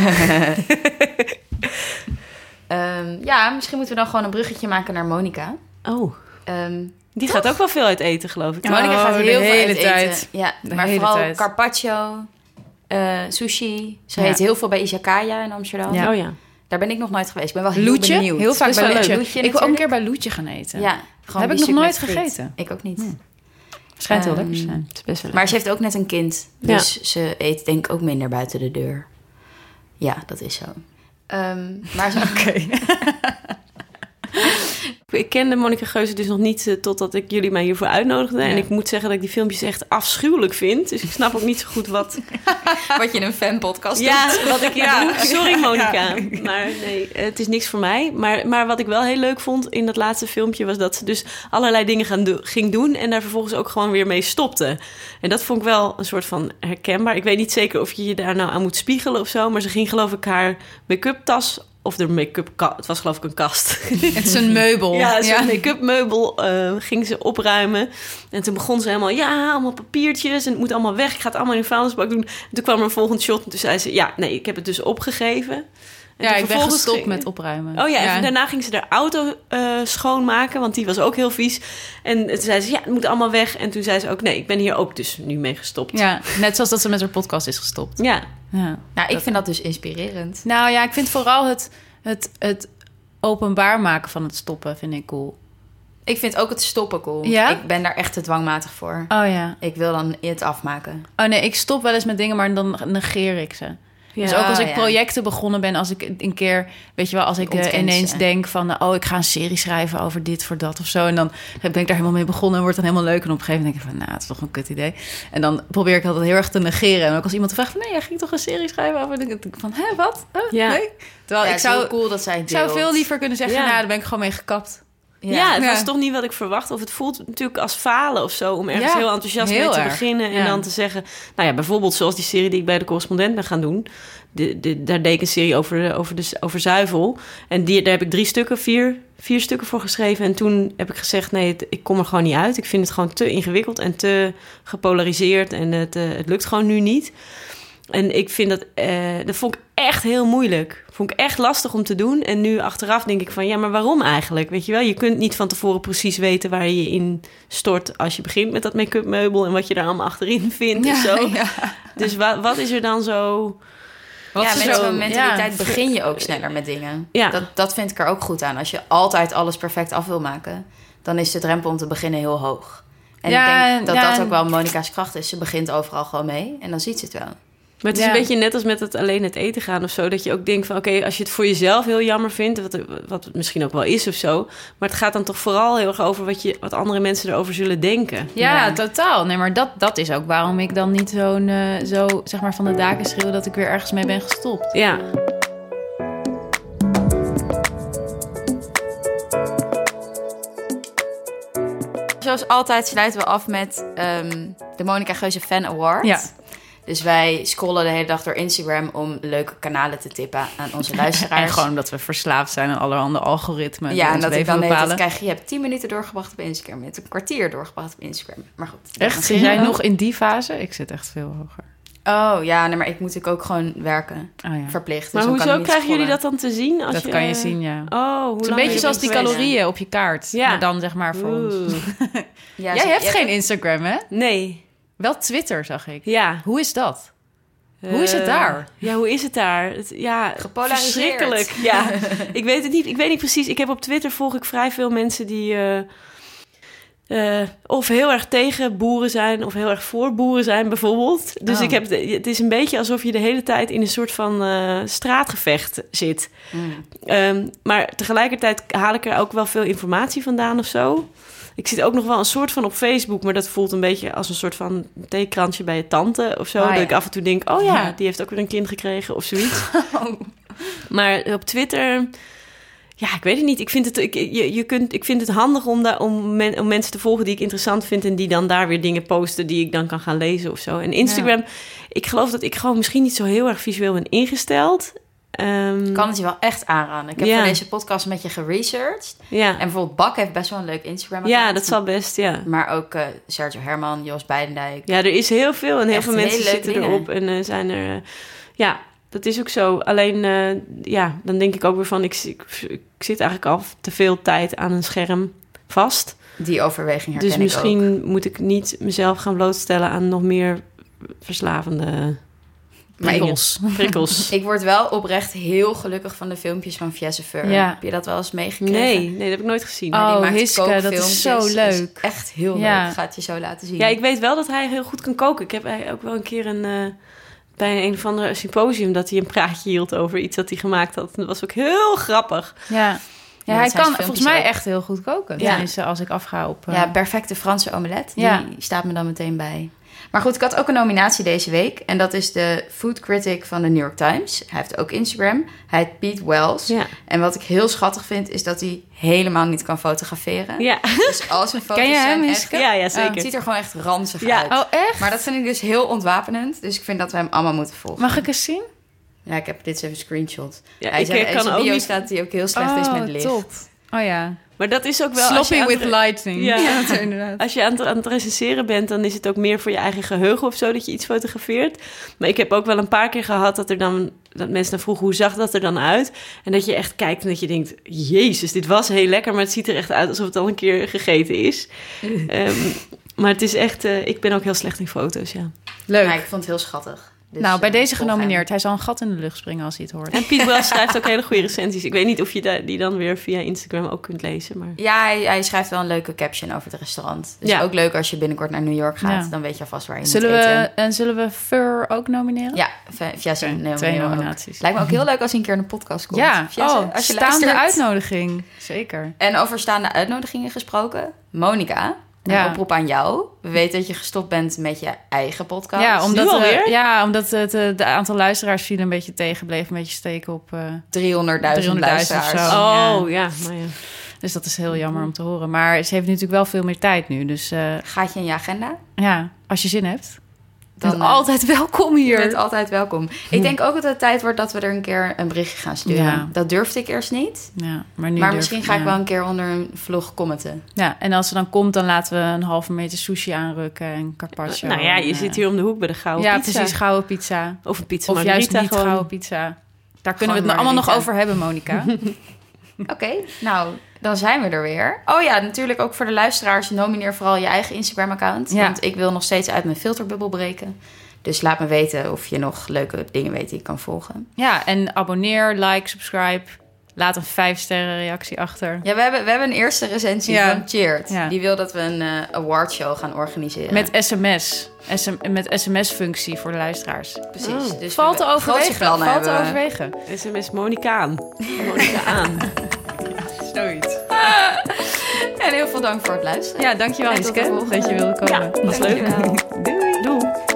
Speaker 4: Ehm, ja, misschien moeten we dan gewoon een bruggetje maken naar Monica.
Speaker 1: Oh,
Speaker 4: Ehm
Speaker 1: die gaat ook wel veel uit eten, geloof ik.
Speaker 3: Ja.
Speaker 4: Monica
Speaker 3: Oh,
Speaker 4: gaat
Speaker 3: de
Speaker 4: heel veel
Speaker 3: hele
Speaker 4: uit
Speaker 3: tijd.
Speaker 4: eten. Ja,
Speaker 3: De
Speaker 4: maar
Speaker 3: hele
Speaker 4: vooral
Speaker 3: tijd.
Speaker 4: carpaccio, eh, sushi. Ze
Speaker 3: Ja.
Speaker 4: heet heel veel bij Izakaya in Amsterdam.
Speaker 3: Ja.
Speaker 1: Oh ja.
Speaker 4: Daar ben ik nog nooit geweest. Ik ben wel heel
Speaker 3: Loetje,
Speaker 4: benieuwd.
Speaker 3: heel vaak bij Loetje. Ik wil ook een keer bij Loetje gaan eten.
Speaker 4: Ja, gewoon
Speaker 3: Heb ik nog nooit gegeten.
Speaker 4: Ik ook niet.
Speaker 3: Schijnt heel
Speaker 4: Ehm,
Speaker 3: lekker te zijn.
Speaker 1: Het is best wel
Speaker 4: Maar ze heeft ook net een kind.
Speaker 1: Ja.
Speaker 4: Dus ze eet denk ik ook minder buiten de deur. Ja, dat is zo. Ehm, maar ze...
Speaker 1: Ik kende Monica Geuze dus nog niet eh, totdat ik jullie mij hiervoor uitnodigde. En ik moet zeggen dat ik die filmpjes echt afschuwelijk vind. Dus ik snap ook niet zo goed wat...
Speaker 4: wat je in een fanpodcast
Speaker 1: ja,
Speaker 4: doet.
Speaker 1: wat ik hier doe. Sorry Monica. Maar nee, het is niks voor mij. Maar, maar wat ik wel heel leuk vond in dat laatste filmpje... was dat ze dus allerlei dingen gaan do- ging doen... en daar vervolgens ook gewoon weer mee stopte. En dat vond ik wel een soort van herkenbaar. Ik weet niet zeker of je je daar nou aan moet spiegelen of zo... maar ze ging geloof ik haar make-up tas... of de make-up ka- het was geloof ik een kast...
Speaker 3: Het is een meubel.
Speaker 1: Ja, zo'n make-up meubel eh, ging ze opruimen. En toen begon ze helemaal, ja, allemaal papiertjes en het moet allemaal weg. Ik ga het allemaal in een vuilnisbak doen. En toen kwam er een volgend shot en toen zei ze, ja, nee, ik heb het dus opgegeven. En
Speaker 3: Ja, ik ben gestopt
Speaker 1: ging-
Speaker 3: met opruimen.
Speaker 1: Oh ja, en daarna ging ze de auto eh, schoonmaken, want die was ook heel vies. En toen zei ze, ja, het moet allemaal weg. En toen zei ze ook, nee, ik ben hier ook dus nu mee gestopt.
Speaker 3: Ja, net zoals dat ze met haar podcast is gestopt.
Speaker 1: Ja,
Speaker 3: Ja.
Speaker 4: Nou, ik vind dat dus inspirerend.
Speaker 3: Nou ja, ik vind vooral het, het, het openbaar maken van het stoppen vind ik cool.
Speaker 4: Ik vind ook het stoppen cool.
Speaker 3: Ja?
Speaker 4: Ik ben daar echt te dwangmatig voor.
Speaker 3: Oh ja.
Speaker 4: Ik wil dan het afmaken.
Speaker 3: Oh nee, ik stop wel eens met dingen, maar dan negeer ik ze.
Speaker 1: Ja.
Speaker 3: Dus ook als ik
Speaker 4: ja.
Speaker 3: projecten begonnen ben, als ik een keer, weet je wel, als ik eh, ineens
Speaker 4: ze.
Speaker 3: denk van, oh, ik ga een serie schrijven over dit voor dat of zo. En dan ben ik daar helemaal mee begonnen en wordt dan helemaal leuk. En op een gegeven moment denk ik van, nou, het is toch een kut idee. En dan probeer ik altijd heel erg te negeren. En ook als iemand vraagt van, nee, jij ging toch een serie schrijven over? Dan denk ik van, hè, wat? Huh?
Speaker 1: Ja.
Speaker 3: Nee? Terwijl
Speaker 4: Ja,
Speaker 3: ik zou,
Speaker 4: cool dat zij
Speaker 3: ik zou veel liever kunnen zeggen,
Speaker 1: Ja.
Speaker 3: nou, daar ben ik gewoon mee gekapt.
Speaker 1: Ja, het
Speaker 3: Ja.
Speaker 1: was toch niet wat ik verwacht. Of het voelt natuurlijk als falen of zo. Om ergens
Speaker 3: Ja,
Speaker 1: heel enthousiast
Speaker 3: heel
Speaker 1: mee te
Speaker 3: erg.
Speaker 1: beginnen. En
Speaker 3: Ja.
Speaker 1: dan te zeggen... Nou ja, bijvoorbeeld zoals die serie die ik bij de correspondent ben gaan doen. De, de, daar deed ik een serie over, de, over, de, over zuivel. En die, daar heb ik drie stukken, vier, vier stukken voor geschreven. En toen heb ik gezegd... Nee, het- ik kom er gewoon niet uit. Ik vind het gewoon te ingewikkeld en te gepolariseerd. En het, eh, het lukt gewoon nu niet. En ik vind dat... eh, dat vond ik echt heel moeilijk. Vond ik echt lastig om te doen. En nu achteraf denk ik van... Ja, maar waarom eigenlijk? Weet je wel? Je kunt niet van tevoren precies weten waar je je in stort... als je begint met dat make-up meubel... en wat je daar allemaal achterin vindt en zo. Dus wa- wat is er dan zo...
Speaker 3: Wat
Speaker 4: ja, met
Speaker 3: zo-
Speaker 4: zo'n mentaliteit
Speaker 3: ja.
Speaker 4: begin je ook sneller met dingen.
Speaker 1: Ja.
Speaker 4: Dat, dat vind ik er ook goed aan. Als je altijd alles perfect af wil maken, dan is de drempel om te beginnen heel hoog. En
Speaker 3: Ja,
Speaker 4: ik denk dat
Speaker 3: ja.
Speaker 4: dat ook wel Monica's kracht is. Ze begint overal gewoon mee en dan ziet ze het wel.
Speaker 1: Maar het is
Speaker 3: Ja.
Speaker 1: een beetje net als met het alleen het eten gaan of zo. Dat je ook denkt van oké, als je het voor jezelf heel jammer vindt, wat, wat het misschien ook wel is of zo. Maar het gaat dan toch vooral heel erg over wat, je, wat andere mensen erover zullen denken.
Speaker 3: Ja,
Speaker 4: Ja.
Speaker 3: totaal. Nee, maar dat, dat is ook waarom ik dan niet zo'n, eh, zo zeg maar van de daken schreeuw dat ik weer ergens mee ben gestopt.
Speaker 1: Ja,
Speaker 4: Zoals altijd sluiten we af met ehm, de Monica Geuze Fan Award.
Speaker 3: Ja.
Speaker 4: Dus wij scrollen de hele dag door Instagram om leuke kanalen te tippen aan onze luisteraars.
Speaker 3: En gewoon omdat we verslaafd zijn aan allerhande algoritmen.
Speaker 4: ja, en dat ik dan
Speaker 3: bepalen.
Speaker 4: net krijg je hebt 10 minuten doorgebracht op Instagram. Je hebt een kwartier doorgebracht op Instagram. Maar goed.
Speaker 3: Echt? Zit jij nog in die fase? Ik zit echt veel hoger.
Speaker 4: Oh ja, nee, maar ik moet ook gewoon werken.
Speaker 3: Oh, ja.
Speaker 4: Verplicht. Dus
Speaker 1: maar hoezo krijgen jullie dat dan te zien? Als
Speaker 3: Dat kan je zien, ja.
Speaker 1: Oh, hoe
Speaker 3: Het is een
Speaker 1: lang
Speaker 3: beetje
Speaker 1: je
Speaker 3: zoals die calorieën op je kaart.
Speaker 1: Ja.
Speaker 3: Maar dan zeg maar voor ons.
Speaker 4: Ja,
Speaker 3: Jij
Speaker 4: zo-
Speaker 3: hebt
Speaker 4: je
Speaker 3: geen Instagram, hè?
Speaker 1: Nee,
Speaker 3: Wel Twitter, zag ik.
Speaker 1: ja.
Speaker 3: Hoe is dat? Hoe is het
Speaker 1: Eh,
Speaker 3: daar?
Speaker 1: Ja, hoe is het daar? Het, ja,
Speaker 4: Gepolariseerd.
Speaker 1: verschrikkelijk. Ja, ik weet het niet. Ik weet niet precies. Ik heb op Twitter volg ik vrij veel mensen die eh, eh, of heel erg tegen boeren zijn of heel erg voor boeren zijn, bijvoorbeeld. Dus
Speaker 3: Oh.
Speaker 1: ik heb, de- het is een beetje alsof je de hele tijd in een soort van eh, straatgevecht zit.
Speaker 4: Mm.
Speaker 1: Ehm, maar tegelijkertijd haal ik er ook wel veel informatie vandaan of zo. Ik zit ook nog wel een soort van op Facebook, maar dat voelt een beetje als een soort van theekrantje bij je tante of zo.
Speaker 4: Ah,
Speaker 1: dat ik af en toe denk, oh ja, die heeft ook weer een kind gekregen of zoiets.
Speaker 4: Oh.
Speaker 1: Maar op Twitter, ja, ik weet het niet. Ik vind het, ik, je, je kunt, ik vind het handig om, daar, om, men- om mensen te volgen die ik interessant vind en die dan daar weer dingen posten die ik dan kan gaan lezen of zo. En Instagram, ik geloof dat ik gewoon misschien niet zo heel erg visueel ben ingesteld.
Speaker 4: Ik kan het je wel echt aanraden. Ik heb voor deze podcast met je geresearched. En bijvoorbeeld Bak heeft best wel een leuk instagram
Speaker 1: ja dat zal best, ja.
Speaker 4: Maar ook eh, Sergio Herman, Jos Beidendijk.
Speaker 1: Ja, er is heel veel en heel veel mensen zitten
Speaker 4: dingen.
Speaker 1: erop en eh, zijn er... eh, ja, dat is ook zo. Alleen, ja, dan denk ik ook weer van... Ik, ik, ik zit eigenlijk al te veel tijd aan een scherm vast.
Speaker 4: Die overweging herken
Speaker 1: Dus
Speaker 4: ik ook.
Speaker 1: misschien moet ik niet mezelf gaan blootstellen aan nog meer verslavende
Speaker 3: Prikkels.
Speaker 1: prikkels.
Speaker 4: ik word wel oprecht heel gelukkig van de filmpjes van Fiessefer.
Speaker 3: Ja.
Speaker 4: Heb je dat wel eens meegekregen?
Speaker 1: Nee, nee, dat heb ik nooit gezien.
Speaker 3: Oh,
Speaker 4: Die maakt
Speaker 3: Hiske, dat is zo
Speaker 4: Is
Speaker 3: leuk.
Speaker 4: echt heel
Speaker 3: Ja.
Speaker 4: leuk. Ik ga het je zo laten zien.
Speaker 1: Ja, ik weet wel dat hij heel goed kan koken. Ik heb hij ook wel een keer een, eh, bij een of andere symposium... dat hij een praatje hield over iets dat hij gemaakt had. Dat was ook heel grappig.
Speaker 3: Ja.
Speaker 4: Ja,
Speaker 3: Ja, hij kan
Speaker 4: filmpjes
Speaker 3: volgens mij
Speaker 4: ook.
Speaker 3: echt heel goed koken.
Speaker 4: Ja.
Speaker 3: Tenminste, als ik afga op... eh,
Speaker 4: Ja, perfecte Franse omelet.
Speaker 3: Ja.
Speaker 4: Die staat me dan meteen bij. Maar goed, ik had ook een nominatie deze week. En dat is de food critic van de New York Times. Hij heeft ook Instagram. Hij heet Pete Wells.
Speaker 1: Ja.
Speaker 4: En wat ik heel schattig vind, is dat hij helemaal niet kan fotograferen.
Speaker 1: Ja,
Speaker 4: Dus als een foto's
Speaker 3: Ken je hem,
Speaker 4: zijn echt-
Speaker 3: Hiske?
Speaker 1: ja, ja
Speaker 4: Het
Speaker 1: zeker.
Speaker 4: ziet er gewoon echt ranzig
Speaker 1: Ja.
Speaker 4: uit.
Speaker 3: Oh, echt?
Speaker 4: Maar dat vind ik dus heel ontwapenend. Dus ik vind dat we hem allemaal moeten volgen.
Speaker 3: Mag ik eens zien?
Speaker 4: Ja, ik heb dit even screenshot.
Speaker 1: Ja,
Speaker 4: hij
Speaker 1: ik
Speaker 4: zei,
Speaker 1: eh,
Speaker 4: in
Speaker 1: kan
Speaker 4: zijn
Speaker 1: ook
Speaker 4: bio
Speaker 1: niet...
Speaker 4: staat dat hij ook heel slecht is
Speaker 3: Oh,
Speaker 4: met licht.
Speaker 3: top. Oh ja.
Speaker 1: Maar dat is ook wel...
Speaker 3: Sloppy with lightning.
Speaker 1: Ja.
Speaker 3: inderdaad.
Speaker 1: Als je aan het, aan het recenseren bent, dan is het ook meer voor je eigen geheugen of zo dat je iets fotografeert. Maar ik heb ook wel een paar keer gehad dat er dan dat mensen dan vroegen hoe zag dat er dan uit. En dat je echt kijkt en dat je denkt, jezus, dit was heel lekker, maar het ziet er echt uit alsof het al een keer gegeten is. Ehm, maar het is echt, eh, ik ben ook heel slecht in foto's, ja.
Speaker 3: Leuk.
Speaker 4: Maar ik vond het heel schattig. Dus,
Speaker 3: nou, bij
Speaker 4: eh,
Speaker 3: deze
Speaker 4: hem.
Speaker 3: genomineerd. Hij zal een gat in de lucht springen als hij het hoort.
Speaker 1: En Piet Wells schrijft ook hele goede recensies. Ik weet niet of je die dan weer via Instagram ook kunt lezen, maar...
Speaker 4: Ja, hij, hij schrijft wel een leuke caption over het restaurant. Dus
Speaker 1: Ja.
Speaker 4: ook leuk als je binnenkort naar New York gaat.
Speaker 3: Ja.
Speaker 4: Dan weet je alvast waar je
Speaker 3: Zullen
Speaker 4: moet
Speaker 3: we,
Speaker 4: eten.
Speaker 3: en zullen we Fur ook nomineren?
Speaker 4: Ja, via- zijn
Speaker 3: twee
Speaker 4: ook.
Speaker 3: nominaties.
Speaker 4: Lijkt me ook heel leuk als hij een keer in de podcast komt.
Speaker 3: Ja, oh,
Speaker 4: als je
Speaker 3: staande
Speaker 4: luistert.
Speaker 3: uitnodiging. Zeker.
Speaker 4: En over staande uitnodigingen gesproken. Monica, een
Speaker 3: Ja.
Speaker 4: oproep aan jou. We weten dat je gestopt bent met je eigen podcast.
Speaker 3: Ja, omdat,
Speaker 1: Nu
Speaker 3: eh, ja, omdat het eh, de aantal luisteraars viel een beetje tegen. Bleef een beetje steken op... eh,
Speaker 4: 300.000
Speaker 3: 300.000
Speaker 4: luisteraars.
Speaker 3: of zo.
Speaker 1: Oh, ja, maar ja.
Speaker 3: dus dat is heel jammer om te horen. Maar ze heeft natuurlijk wel veel meer tijd nu. Dus eh,
Speaker 4: Gaat je in je agenda?
Speaker 3: ja, als je zin hebt.
Speaker 4: Dan, eh,
Speaker 3: altijd welkom
Speaker 4: Je
Speaker 3: hier.
Speaker 4: bent altijd welkom. Ik denk ook dat het tijd wordt dat we er een keer een berichtje gaan sturen.
Speaker 3: Ja.
Speaker 4: Dat durfde ik eerst niet.
Speaker 3: Ja, maar nu
Speaker 4: maar
Speaker 3: durf-
Speaker 4: misschien ga ik
Speaker 3: ja.
Speaker 4: wel een keer onder een vlog commenten.
Speaker 3: Ja, en als ze dan komt, dan laten we een halve meter sushi aanrukken en carpaccio.
Speaker 1: Nou ja, je zit hier om de hoek bij de gouden
Speaker 3: Ja,
Speaker 1: pizza.
Speaker 3: precies, gouden pizza.
Speaker 1: Of een pizza
Speaker 3: Of juist niet
Speaker 1: gewoon.
Speaker 3: gouden pizza. Daar kunnen we het allemaal nog over hebben, Monica.
Speaker 4: Oké, nou, dan zijn we er weer. Oh ja, natuurlijk ook voor de luisteraars. Nomineer vooral je eigen Instagram-account.
Speaker 3: Ja.
Speaker 4: Want ik wil nog steeds uit mijn filterbubbel breken. Dus laat me weten of je nog leuke dingen weet die ik kan volgen.
Speaker 3: ja, en abonneer, like, subscribe. Laat een 5 sterren reactie achter.
Speaker 4: Ja, we hebben, we hebben een eerste recensie
Speaker 3: Ja.
Speaker 4: van Cheert.
Speaker 3: Ja.
Speaker 4: Die wil dat we een eh awardshow gaan organiseren.
Speaker 3: Met sms. SM, met sms-functie voor de luisteraars.
Speaker 4: Precies.
Speaker 1: Oh.
Speaker 4: Dus
Speaker 3: Valt te overwegen. Valt te overwegen.
Speaker 1: SMS Monica aan. Monica aan.
Speaker 4: En heel veel dank voor het luisteren.
Speaker 3: Ja, dankjewel Iske dat je wilde komen.
Speaker 1: Ja, was leuk.
Speaker 4: Doei. Doei.